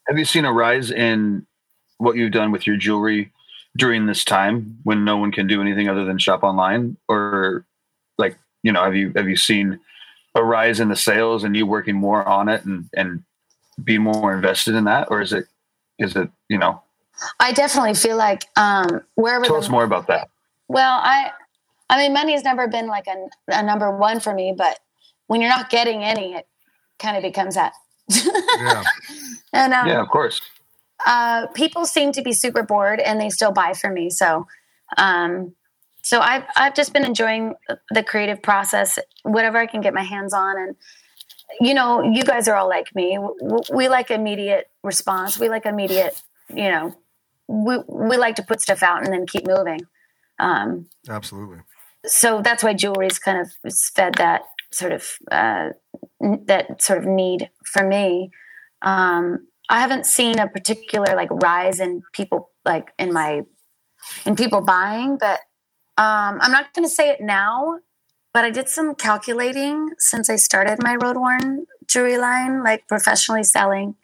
Have you seen a rise in what you've done with your jewelry during this time when no one can do anything other than shop online, or like you know, have you have you seen a rise in the sales and you working more on it and and be more invested in that, or is it is it you know? I definitely feel like um wherever Tell the, us more about that. Well, I, I mean, money has never been like a, a number one for me, but when you're not getting any, it kind of becomes that. Yeah, and um, Yeah, of course. uh, people seem to be super bored, and they still buy from me. So, um, so I've I've just been enjoying the creative process, whatever I can get my hands on, and you know, you guys are all like me. W- We like immediate response. We like immediate, you know, we we like to put stuff out and then keep moving. Um, absolutely. so that's why jewelry's kind of fed that sort of uh, that sort of need for me. um, I haven't seen a particular like rise in people like in my in people buying, but um, I'm not going to say it now. But I did some calculating since I started my road worn jewelry line, like professionally selling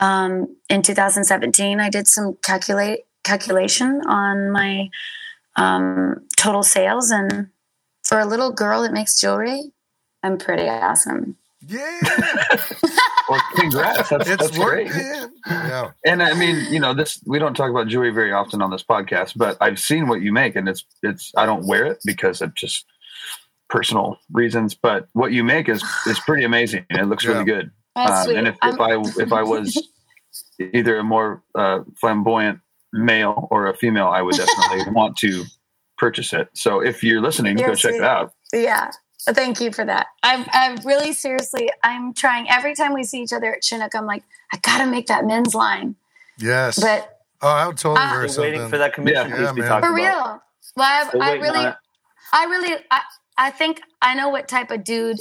um, in 2017. I did some calculate calculation on my um, total sales, and for a little girl that makes jewelry, I'm pretty awesome. Yeah, Well, congrats. That's, it's that's great. working. Yeah, And I mean, you know, this we don't talk about jewelry very often on this podcast, but I've seen what you make, and it's it's. I don't wear it because of just personal reasons, but what you make is is pretty amazing. It looks really good. Um, and if, I'm- if I if I was either a more uh, flamboyant male or a female, I would definitely want to purchase it. So if you're listening, You're go check sweet. it out. Yeah. Thank you for that. I've, I've really seriously, I'm trying every time we see each other at Chinook, I'm like, I gotta make that men's line. yes. But oh, I would totally wear waiting for that commission Yeah, piece yeah, we man. for about. real, well, Still I, I waiting on really. I really, I, I think I know what type of dude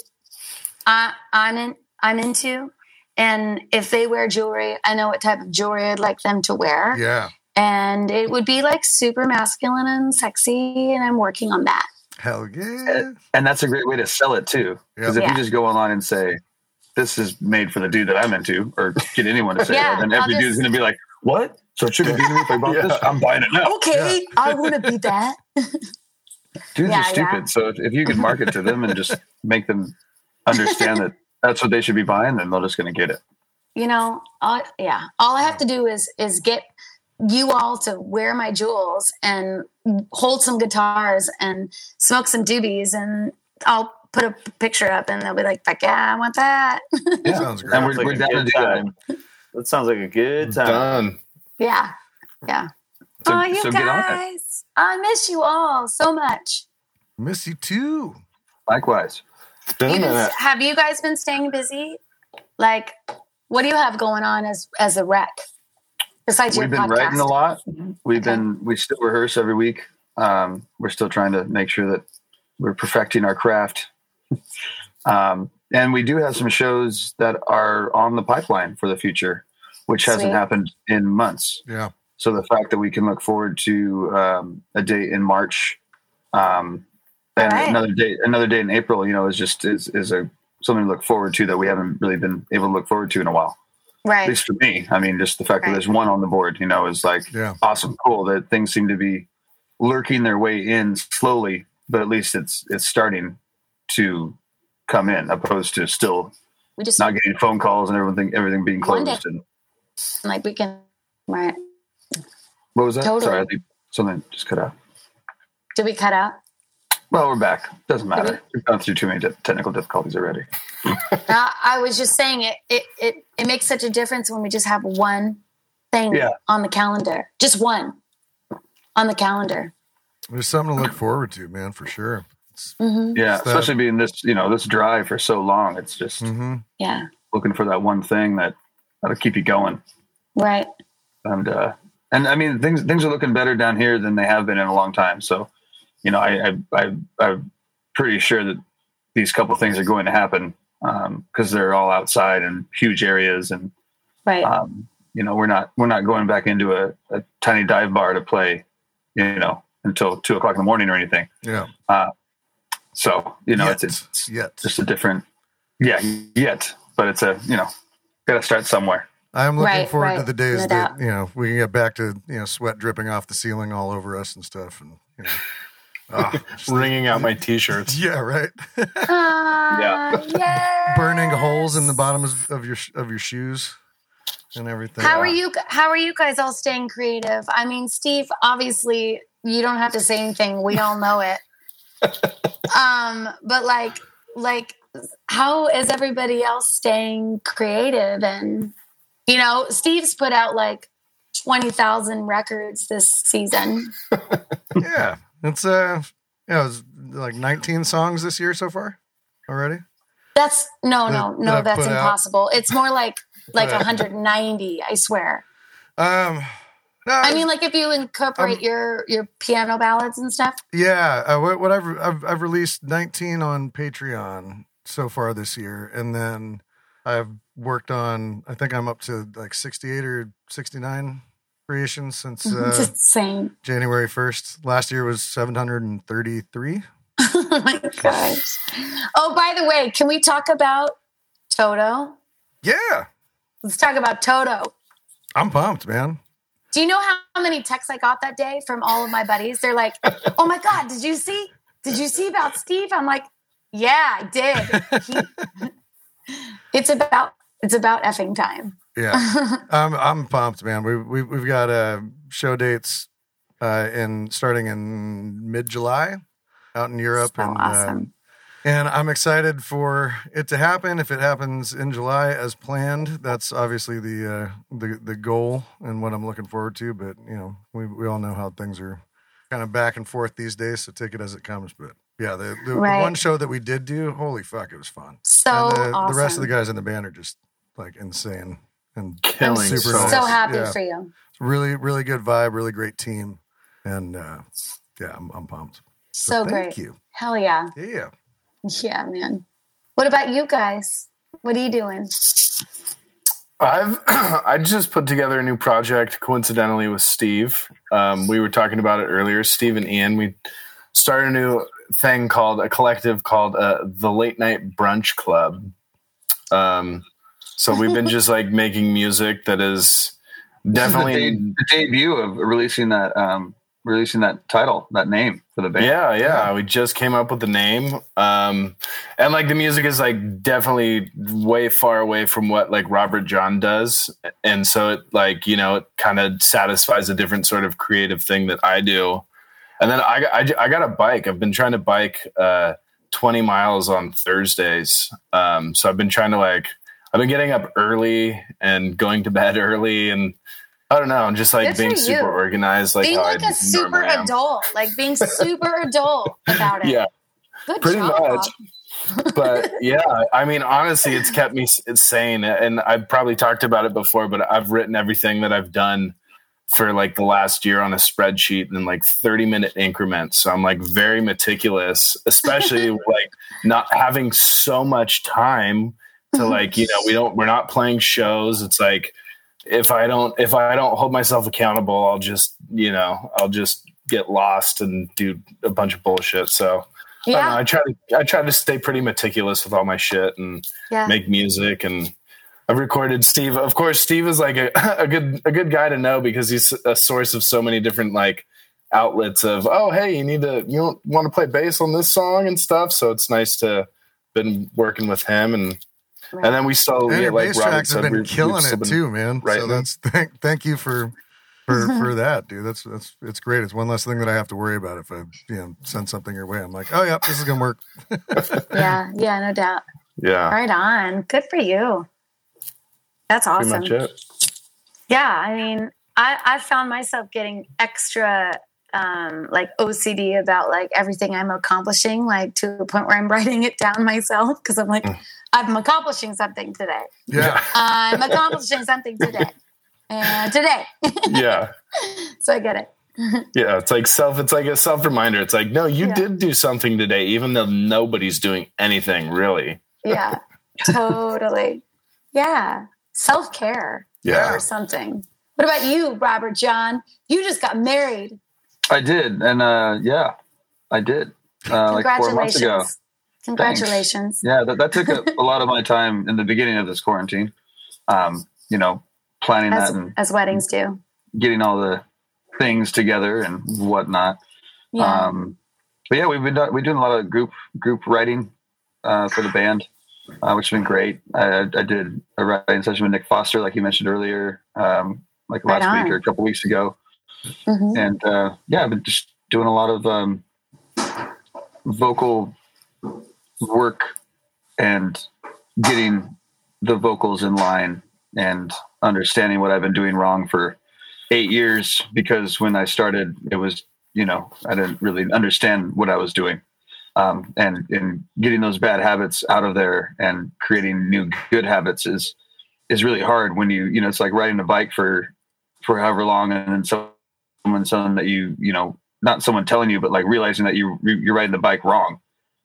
I, I'm in, I'm into. And if they wear jewelry, I know what type of jewelry I'd like them to wear. Yeah, And it would be like super masculine and sexy. And I'm working on that. hell yeah. And that's a great way to sell it too. Because if Yeah. you just go online and say, "This is made for the dude that I'm into," or get anyone to say Yeah, that, then I'll every dude's just- going to be like, "What? So it shouldn't be me if I bought this? I'm buying it now." Okay, I want to be that. Dudes Yeah, are stupid. yeah. So if, if you can market to them and just make them understand that that's what they should be buying, then they're just going to get it. you know all, yeah all i have to do is is get you all to wear my jewels and hold some guitars and smoke some doobies and i'll put a picture up and they'll be like fuck yeah i want that Yeah. Sounds great. And we're, like we're down to do that. time. That sounds like a good time. Done. yeah yeah So, oh you so get guys i miss you all so much Miss you too. Likewise. It's been a You been- have you guys been staying busy like what do you have going on as as a rec besides your We've been podcast writing a lot. We've Okay. been we still rehearse every week. Um, we're still trying to make sure that we're perfecting our craft. um, and we do have some shows that are on the pipeline for the future, which hasn't happened in months. Yeah. So the fact that we can look forward to um, a date in March, um, and All right. another date, another date in April, you know, is just is is a something to look forward to that we haven't really been able to look forward to in a while. Right. At least for me, I mean, just the fact Right. that there's one on the board, you know, is like Yeah. awesome, cool. That things seem to be lurking their way in slowly, but at least it's it's starting to come in, opposed to still we just not getting phone calls and everything everything being closed. And like we can right what was that? Totally. Sorry, I think something just cut out. did we cut out Well, we're back. Doesn't Mm-hmm. matter. We've gone through too many di- technical difficulties already. Uh, I was just saying it, it it it makes such a difference when we just have one thing Yeah. on the calendar, just one on the calendar. There's something to look forward to, man, for sure. hmm Yeah, So- especially being this, you know, this drive for so long. It's just hmm Yeah, looking for that one thing that that'll keep you going. right. and uh and I mean things things are looking better down here than they have been in a long time. So, you know, I I, I I'm pretty sure that these couple things are going to happen because they're all outside in huge areas, and Right. um, you know we're not we're not going back into a, a tiny dive bar to play, you know, until two o'clock in the morning or anything. Yeah. So you know, yet. it's it's yet. just a different, yeah, yet, but it's a you know, got to start somewhere. I'm looking Right, forward to the days No that doubt. you know we can get back to you know sweat dripping off the ceiling all over us and stuff, and you know, ah, just- Wringing out my t-shirts. yeah, right. Ah, yeah. Burning holes in the bottoms of your of your shoes and everything. How are you? How are you guys all staying creative? I mean, Steve, obviously, you don't have to say anything. We all know it. um, but like, like, how is everybody else staying creative? And you know, Steve's put out like twenty thousand records this season. Yeah, it's uh, yeah, it's like 19 songs this year so far already. That's no, That- no, that no. I That's put out? impossible. It's more like like 190. I swear. Um, no, I mean, like if you incorporate Um, your your piano ballads and stuff. Yeah, uh, what, what I've, I've I've released 19 on Patreon so far this year, and then I've worked on. I think I'm up to like 68 or 69 creations since uh, insane. January 1st. Last year was 733. oh my gosh. Oh, by the way, can we talk about Toto? Yeah, Let's talk about Toto. I'm pumped, man. Do you know how many texts I got that day from all of my buddies? They're like, "Oh my god, did you see? Did you see about Steve?" I'm like, "Yeah, I did." He- it's about it's about effing time. Yeah, I'm I'm pumped, man. We we we've got uh, show dates uh, in starting in mid July out in Europe, So and awesome. um, and I'm excited for it to happen. If it happens in July as planned, that's obviously the uh, the the goal and what I'm looking forward to. But you know, we we all know how things are kind of back and forth these days, so take it as it comes. But yeah, the the, Right. the one show that we did do, holy fuck, it was fun. So and the, awesome. the rest of the guys in the band are just like insane and I'm Killing super so, nice. happy Yeah. for you. really really good vibe really great team and uh yeah i'm, I'm pumped So thank great. you Hell yeah. yeah Yeah, man. What about you guys? What are you doing? I've I just put together a new project coincidentally with Steve. Um, we were talking about it earlier. Steve and Ian. We started a new thing called a collective called uh, the Late Night Brunch Club. Um, so we've been just like making music that is This is the, definitely de- the debut of releasing that um, releasing that title, that name for the band. Yeah, yeah. We just came up with the name. Um and like the music is like definitely way far away from what like Robert Jon does. And so it like, you know, it kind of satisfies a different sort of creative thing that I do. And then I, I, I got a bike. I've been trying to bike uh 20 miles on Thursdays. Um so I've been trying to like I've been getting up early and going to bed early and I don't know, I'm just like Good being super organized like being like I a super adult, like being super adult about it. Yeah. Good pretty job. much. but yeah, I mean, honestly, it's kept me sane. And I've probably talked about it before, but I've written everything that I've done for like the last year on a spreadsheet in like 30 minute increments. So I'm like very meticulous, especially like not having so much time to like, you know, we don't, we're not playing shows. It's like, if I don't, if I don't hold myself accountable, I'll just, you know, I'll just get lost and do a bunch of bullshit. So, I, don't know, Yeah, I try to I try to stay pretty meticulous with all my shit and yeah. make music and I've recorded Steve. Of course, Steve is like a, a good a good guy to know because he's a source of so many different like outlets of oh hey you need to you don't want to play bass on this song and stuff. So it's nice to been working with him and Right. and then we saw and yeah, your like bass Robert tracks have been we've- killing we've it been- too man Right. so that's thank thank you for for for that dude that's that's it's great it's one less thing that i have to worry about if i you know send something your way i'm like oh yeah this is gonna work yeah, yeah, no doubt. Yeah, Right on. Good for you. That's awesome. much it. Yeah, I mean, I I found myself getting extra um like OCD about like everything I'm accomplishing, like to a point where I'm writing it down myself because I'm like, Mm. I'm accomplishing something today. yeah I'm accomplishing something today. And today. yeah. so I get it. Yeah, it's like self. It's like a self reminder. It's like, no, you Yeah. did do something today, even though nobody's doing anything really. Yeah. totally. Yeah. Self care Yeah. or something. What about you, Robert Jon? You just got married. I did, and uh, yeah, I did. Uh, like four months ago. Congratulations. Congratulations. Yeah, that, that took a, a lot of my time in the beginning of this quarantine. Um, you know, planning As, that and as weddings do. getting all the things together and whatnot. Yeah. Um, but yeah, we've been do- we're doing a lot of group group writing uh, for the band, uh, which has been great. I, I did a writing session with Nick Foster, like you mentioned earlier, um, like last on. week or a couple weeks ago, Mhm. and uh, yeah, I've been just doing a lot of um, vocal work and getting the vocals in line and understanding what I've been doing wrong for eight years because when I started, it was, you know, I didn't really understand what I was doing. Um, and, and getting those bad habits out of there and creating new good habits is, is really hard when you, you know, it's like riding a bike for, for however long and then someone, someone that you, you know, not someone telling you, but like realizing that you, you're riding the bike wrong.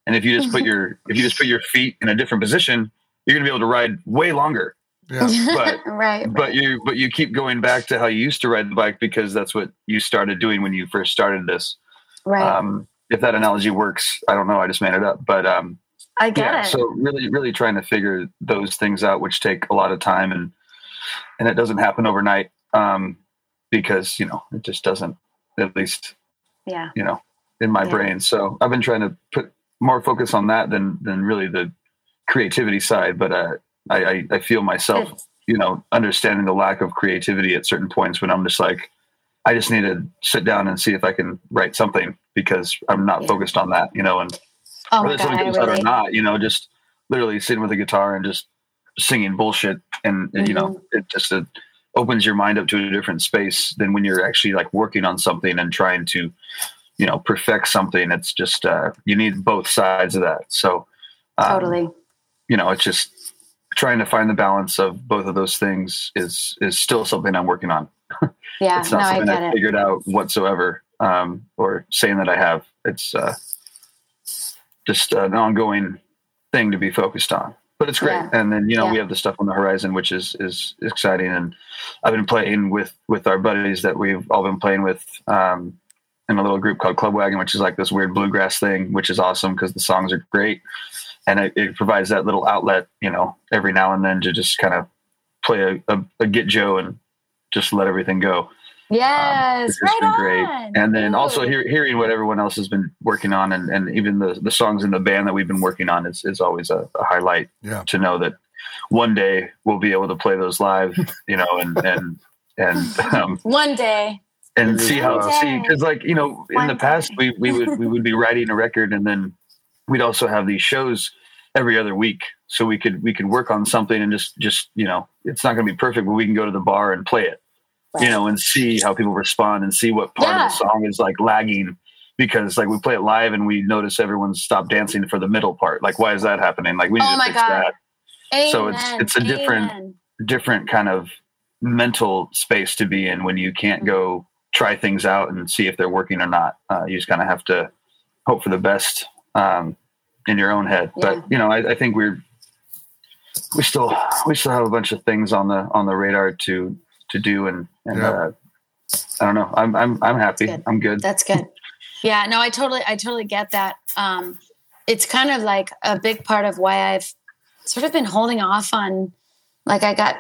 And if you just put your, if you just put your feet in a different position, you're going to be able to ride way longer Yeah. But right. but you but you keep going back to how you used to ride the bike because that's what you started doing when you first started this. right. Um, if that analogy works, I don't know. I just made it up, but um, I get yeah. it. So really, really trying to figure those things out, which take a lot of time, and and it doesn't happen overnight um, because you know it just doesn't. At least yeah. you know in my Yeah. brain. So I've been trying to put more focus on that than than really the creativity side. But uh, I, I I feel myself It's- you know, understanding the lack of creativity at certain points when I'm just like, I just need to sit down and see if I can write something because I'm not Yeah. focused on that, you know, and oh whether god, something comes out or not, you know, just literally sitting with a guitar and just singing bullshit. And, and, you know, Mm-hmm. it just uh, opens your mind up to a different space than when you're actually like working on something and trying to, you know, perfect something. It's just, uh, you need both sides of that. So, um, Totally. you know, it's just trying to find the balance of both of those things is is still something I'm working on. Yeah. It's not I something it. figured out whatsoever, um, or saying that I have. It's uh, just an ongoing thing to be focused on. But it's great. Yeah. And then you know we have the stuff on the horizon, which is is exciting. And I've been playing with with our buddies that we've all been playing with. Um, in a little group called Club Wagon, which is like this weird bluegrass thing, which is awesome because the songs are great, and it, it provides that little outlet, you know, every now and then to just kind of play a, a, a get Joe and just let everything go. Yes. which has right been great. on. And then also hear, hearing what everyone else has been working on, and, and even the the songs in the band that we've been working on is is always a, a highlight Yeah. to know that one day we'll be able to play those live, you know, and and and um, one day. and see how One see because like you know in One the past day. we we would we would be writing a record and then we'd also have these shows every other week so we could we could work on something and just just you know it's not going to be perfect but we can go to the bar and play it you know and see how people respond and see what part Yeah. of the song is like lagging because like we play it live and we notice everyone's stopped dancing for the middle part like why is that happening like we need Oh to fix God. that So it's- it's a different- different kind of mental space to be in when you can't go try things out and see if they're working or not. Uh, you just kind of have to hope for the best um, in your own head. Yeah. But you know, I, I think we're we still we still have a bunch of things on the on the radar to to do, and and Yeah. uh, I don't know. I'm I'm I'm happy. Good. I'm good. That's good. Yeah, no, I totally, I totally get that. Um, it's kind of like a big part of why I've sort of been holding off on. Like, I got,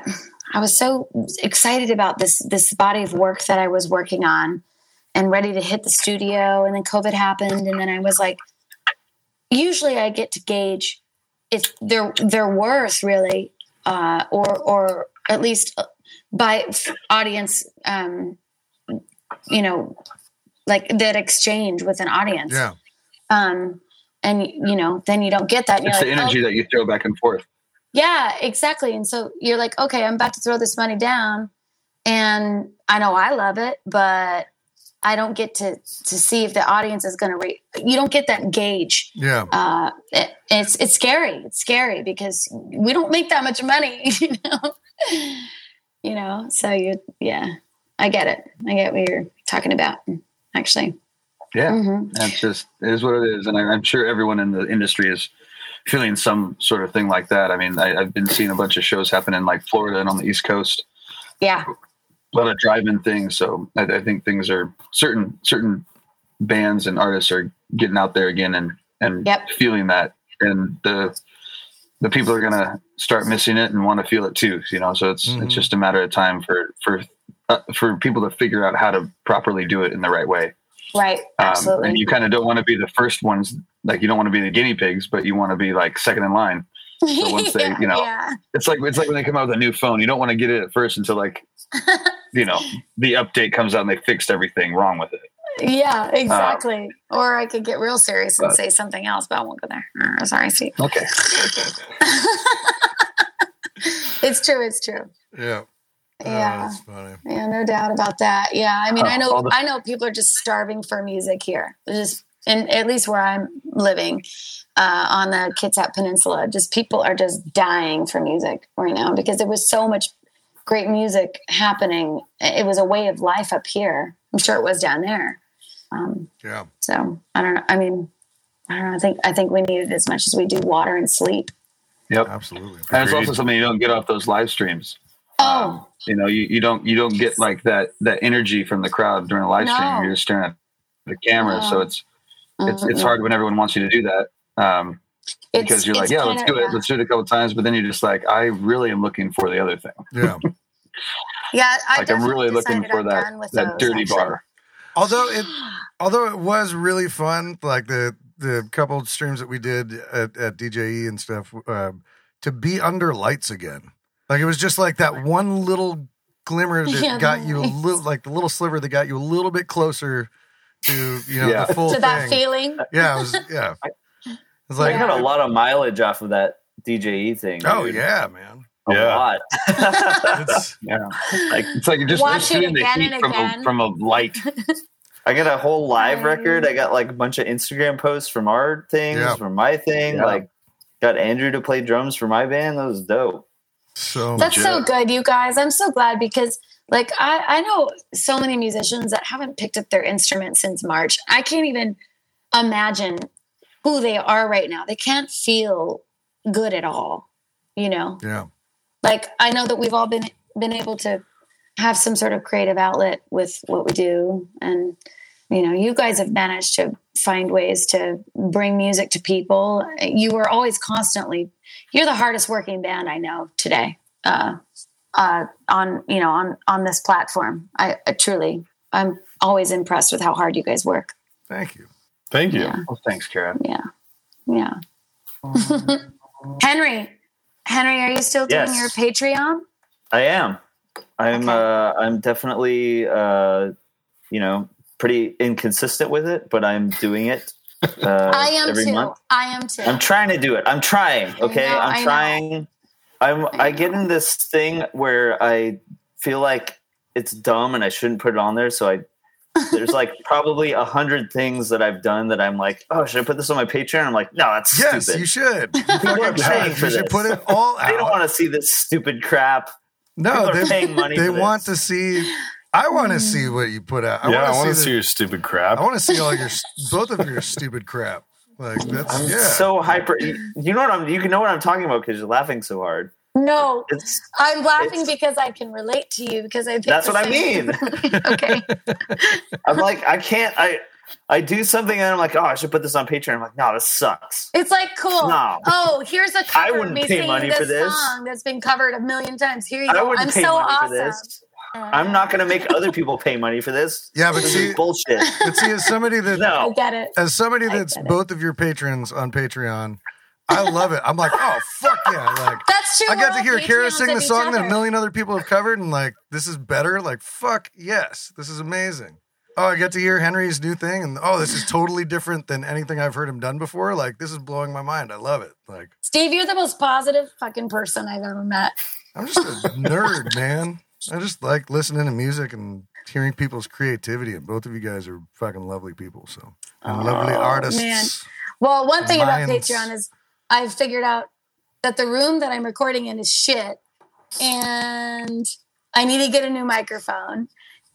I was so excited about this this body of work that I was working on, and ready to hit the studio, and then COVID happened, and then I was like, usually I get to gauge if their their worth really, uh, or or at least by audience, um, you know, like that exchange with an audience. Yeah. Um, and you know, then you don't get that. and It's the like, energy oh, that you throw back and forth. yeah, exactly. And so you're like, okay, I'm about to throw this money down, and I know I love it, but I don't get to to see if the audience is going to rate. You don't get that gauge. Yeah. Uh, it, it's it's scary. It's scary because we don't make that much money. You know. You know. So you, yeah, I get it. I get what you're talking about. Actually. Yeah. Mhm. That's just it is what it is, and I, I'm sure everyone in the industry is feeling some sort of thing like that. I mean, I, I've been seeing a bunch of shows happen in like Florida and on the East Coast, Yeah. a lot of drive-in things. So I, I think things are certain certain bands and artists are getting out there again and and Yep. feeling that, and the the people are gonna start missing it and want to feel it too. You know, so it's Mhm. it's just a matter of time for for uh, for people to figure out how to properly do it in the right way. Right. Um, Absolutely. and you kind of don't want to be the first ones, like you don't want to be the guinea pigs, but you want to be like second in line. so once they, you know- yeah. It's like it's like when they come out with a new phone, you don't want to get it at first until like, you know, the update comes out and they fixed everything wrong with it. Yeah, exactly. or I could get real serious and but- say something else, but I won't go there. Uh, sorry, Steve. Okay. it's true. It's true. Yeah. Oh, Yeah. that's funny. Yeah, no doubt about that. Yeah, I mean, I Uh, know, the- I know, people are just starving for music here. Just, and at least where I'm living uh, on the Kitsap Peninsula, just people are just dying for music right now because there was so much great music happening. It was a way of life up here. I'm sure it was down there. Um, Yeah. so I don't know. I mean, I don't know. I think I think we need it as much as we do water and sleep. Yep. Absolutely. And it's also something you don't get off those live streams. Oh, You know, you, you don't you don't get like that that energy from the crowd during a live No. stream. You're just staring at the camera, so No. it's it's it's mm, hard when everyone wants you to do that. Um, it's- because you're like, it's yeah, let's do it. Let's do it a couple times. But then you're just like, I really am looking for the other thing. Yeah. Yeah, I Like I'm really looking for I'm that that those, dirty actually. bar. Although it although it was really fun like the the couple streams that we did at, at dje and stuff um, to be under lights again like it was just like that one little glimmer that Yeah, got the you a little like the little sliver that got you a little bit closer to you know Yeah. the full To thing that feeling. yeah it was yeah it's I like got a lot of mileage off of that DJE thing. oh dude. yeah man a Yeah. lot. it's Yeah, like it's like you're just Watch just it the heat from a, from a light. I got a whole live Um, record. I got like a bunch of Instagram posts from our things, Yeah. from my thing. Yeah. Like, got Andrew to play drums for my band. That was dope. so That's so good, you guys. I'm so glad because, like, I, I know so many musicians that haven't picked up their instrument since March. I can't even imagine who they are right now. They can't feel good at all, you know? yeah Like, I know that we've all been been able to have some sort of creative outlet with what we do. And, you know, you guys have managed to find ways to bring music to people. You were always constantly, you're the hardest working band I know today. Uh, uh, on you know on on this platform, I, I truly I'm always impressed with how hard you guys work. thank you Thank you. Yeah, Well, thanks, karen yeah, yeah. Henry, Henry, are you still doing Yes. your Patreon? I am. I'm. Okay. Uh, I'm definitely. Uh, you know, pretty inconsistent with it, but I'm doing it. Uh, I am every too. month. I am too. I'm trying to do it. I'm trying. Okay, know, I I'm know. trying. I'm. I I get in this thing where I feel like it's dumb and I shouldn't put it on there. So I there's like probably a hundred things that I've done that I'm like, oh, should I put this on my Patreon? I'm like, no, that's yes stupid. you should you People are paying should for you should this. put it all out They don't want to see this stupid crap. no People are they, paying money. they for this. want to see I want to hmm. see what you put out. I yeah, I want want to to see, see your stupid crap. I want to see all your both of your stupid crap. Like that's I'm yeah. so hyper. You you know what I'm. You can know what I'm talking about because you're laughing so hard. No, It's I'm laughing because I can relate to you because I think That's the what I mean. okay, I'm like I can't. I I do something and I'm like, oh, I should put this on Patreon. I'm like, no, this sucks. it's like cool. No. Oh, here's a cover I of wouldn't me pay singing money this, for this. song that's been covered a million times. Here you I go. wouldn't I'm pay so money awesome. for this. I'm not going to make other people pay money for this. Yeah, but This see- is bullshit. but see, as somebody that no, I No, get it. as somebody that's get it. both of your patrons on Patreon, I love it. I'm like, oh fuck yeah! Like That's true. I got to hear Kara sing the song that a million other people have covered, and like this is better. Like fuck yes, this is amazing. Oh, I get to hear Henry's new thing, and oh, this is totally different than anything I've heard him done before. Like this is blowing my mind. I love it. Like Steve, you're the most positive fucking person I've ever met. I'm just a nerd, man. I just like listening to music and hearing people's creativity, and both of you guys are fucking lovely people. So and lovely Oh, artists. man. Well, one thing about Patreon is I've figured out that the room that I'm recording in is shit, and I need to get a new microphone,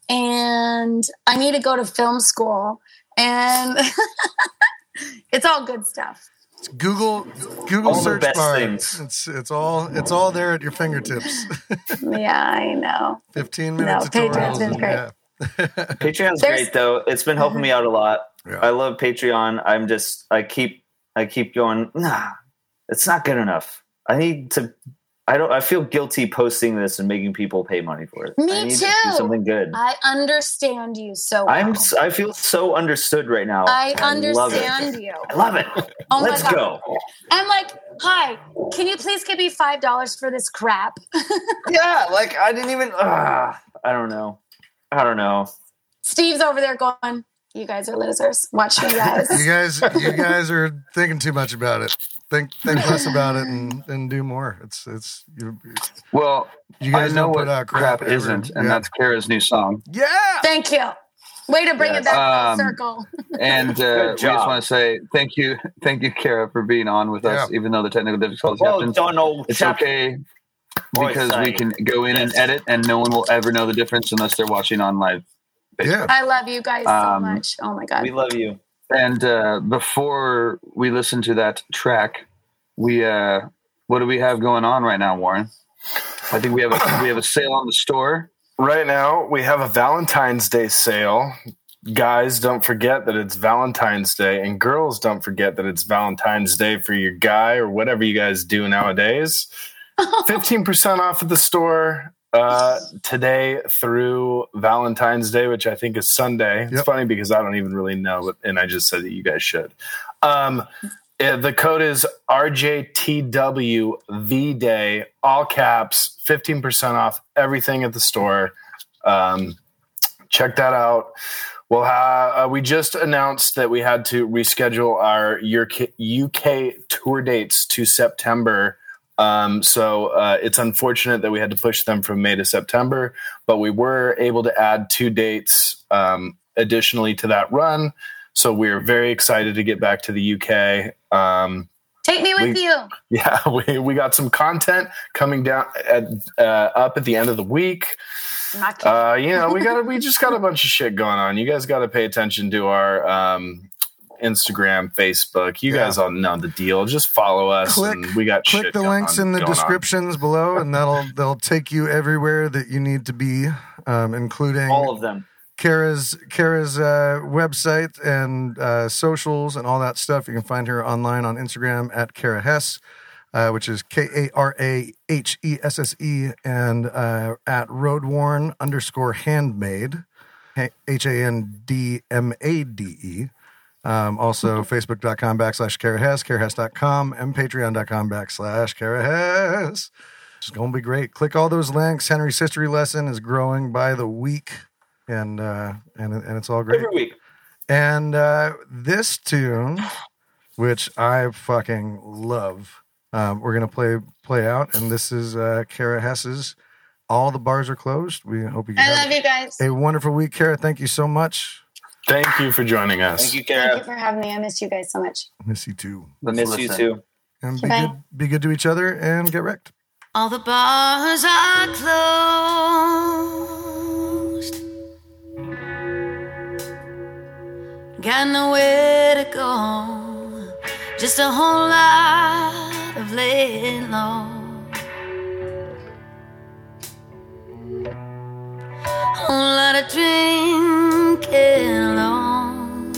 and I need to go to film school, and it's all good stuff. Google Google All search best bar. things. It's it's all it's all there at your fingertips. Yeah, I know. Fifteen No, minutes Patreon's tutorials. been great. Yeah. Patreon's There's- great though. It's been helping me out a lot. Yeah. I love Patreon. I'm just I keep I keep going. Nah, it's not good enough. I need to. I don't. I feel guilty posting this and making people pay money for it. Me I need To too. do something good. I understand you so well. I'm. I feel so understood right now. I love it. understand you. I love it. Oh Let's God. go. I'm like, hi, can you please give me five dollars for this crap? Yeah, like I didn't even. Uh, I don't know. I don't know. Steve's over there going, "You guys are losers. Watch me, guys." You guys you guys are thinking too much about it. Think think less about it and, and do more. It's it's you Well, you guys I know what crap, crap, ever. isn't, and Yeah. that's Kara's new song. Yeah. Thank you. Way to bring it Yes. back Um, full circle. And uh, we just want to say thank you, thank you, Kara, for being on with us, Yeah. even though the technical difficulties Well happened. done, old It's chap. okay Boy, because we can go in and edit, and no one will ever know the difference unless they're watching on live. Yeah. I love you guys so um, much. Oh my god. We love you. And uh, before we listen to that track, we uh, what do we have going on right now, Warren? I think we have a we have a sale on the store. Right now, we have a Valentine's Day sale. Guys, don't forget that it's Valentine's Day, and girls, don't forget that it's Valentine's Day for your guy or whatever you guys do nowadays. 15% off at the store uh, today through Valentine's Day, which I think is Sunday. It's Yep. funny because I don't even really know, but, and I just said that you guys should. Um, uh, the code is RJTW Day, all caps, 15% off everything at the store. Um, check that out. We'll uh, we just announced that we had to reschedule our UK, UK tour dates to September. Um, so uh, it's unfortunate that we had to push them from May to September, but we were able to add two dates um, additionally to that run. So we're very excited to get back to the UK. Um, Take me with We- you. yeah, we, we got some content coming down at, uh, up at the end of the week. I'm not kidding. Uh, you know, we got we just got a bunch of shit going on. You guys got to pay attention to our um, Instagram, Facebook. You Yeah. guys all know the deal. Just follow us. Click- and we got Click shit the links on- in the going on. descriptions below, and that'll they'll take you everywhere that you need to be, um, including All of them. Kara's Kara's uh, website and uh, socials and all that stuff. You can find her online on Instagram at Kara Hesse, uh, which is K A R A H E S S E, and uh, at Roadworn underscore Handmade, H A N D M A D E. Um, also, facebook.com backslash Kara Hesse, KaraHesse.com, and patreon.com backslash Kara Hesse. It's going to be great. Click all those links. Henry's history lesson is growing by the week, and uh, and and it's all great. Every week. And uh, this tune, which I fucking love, um, we're gonna play play out, and this is uh, Kara Hesse's. All the bars are closed. We hope you I love you guys. a wonderful week, Kara. Thank you so much. Thank you for joining us. Thank you, Thank you for having me. I miss you guys so much. Miss you too. Let's Miss you too. And be Bye. good. Be good to each other and get wrecked. All the bars are closed. Got nowhere to go. Just a whole lot of laying low. Whole lot of drinking alone.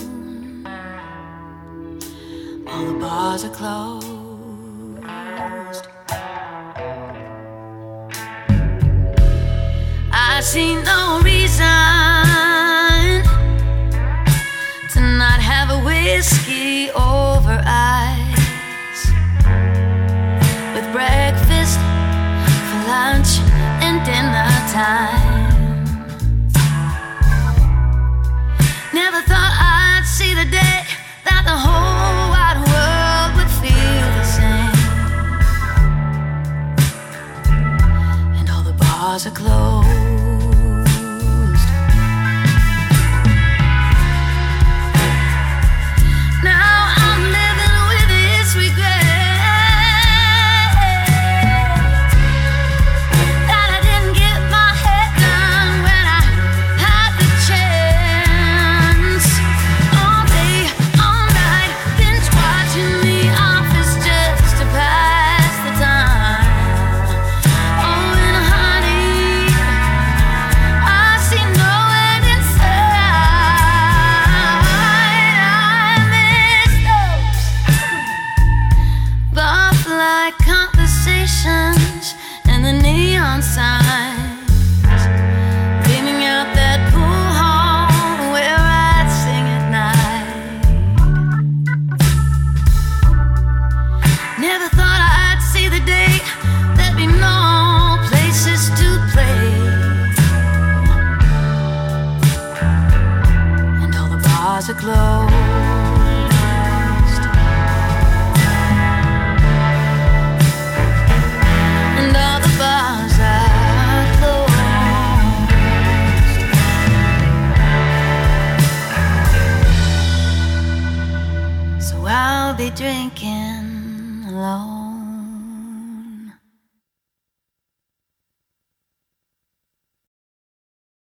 All the bars are closed. I see no reason to not have a whiskey over ice with breakfast for lunch and dinner time. Bars are closed.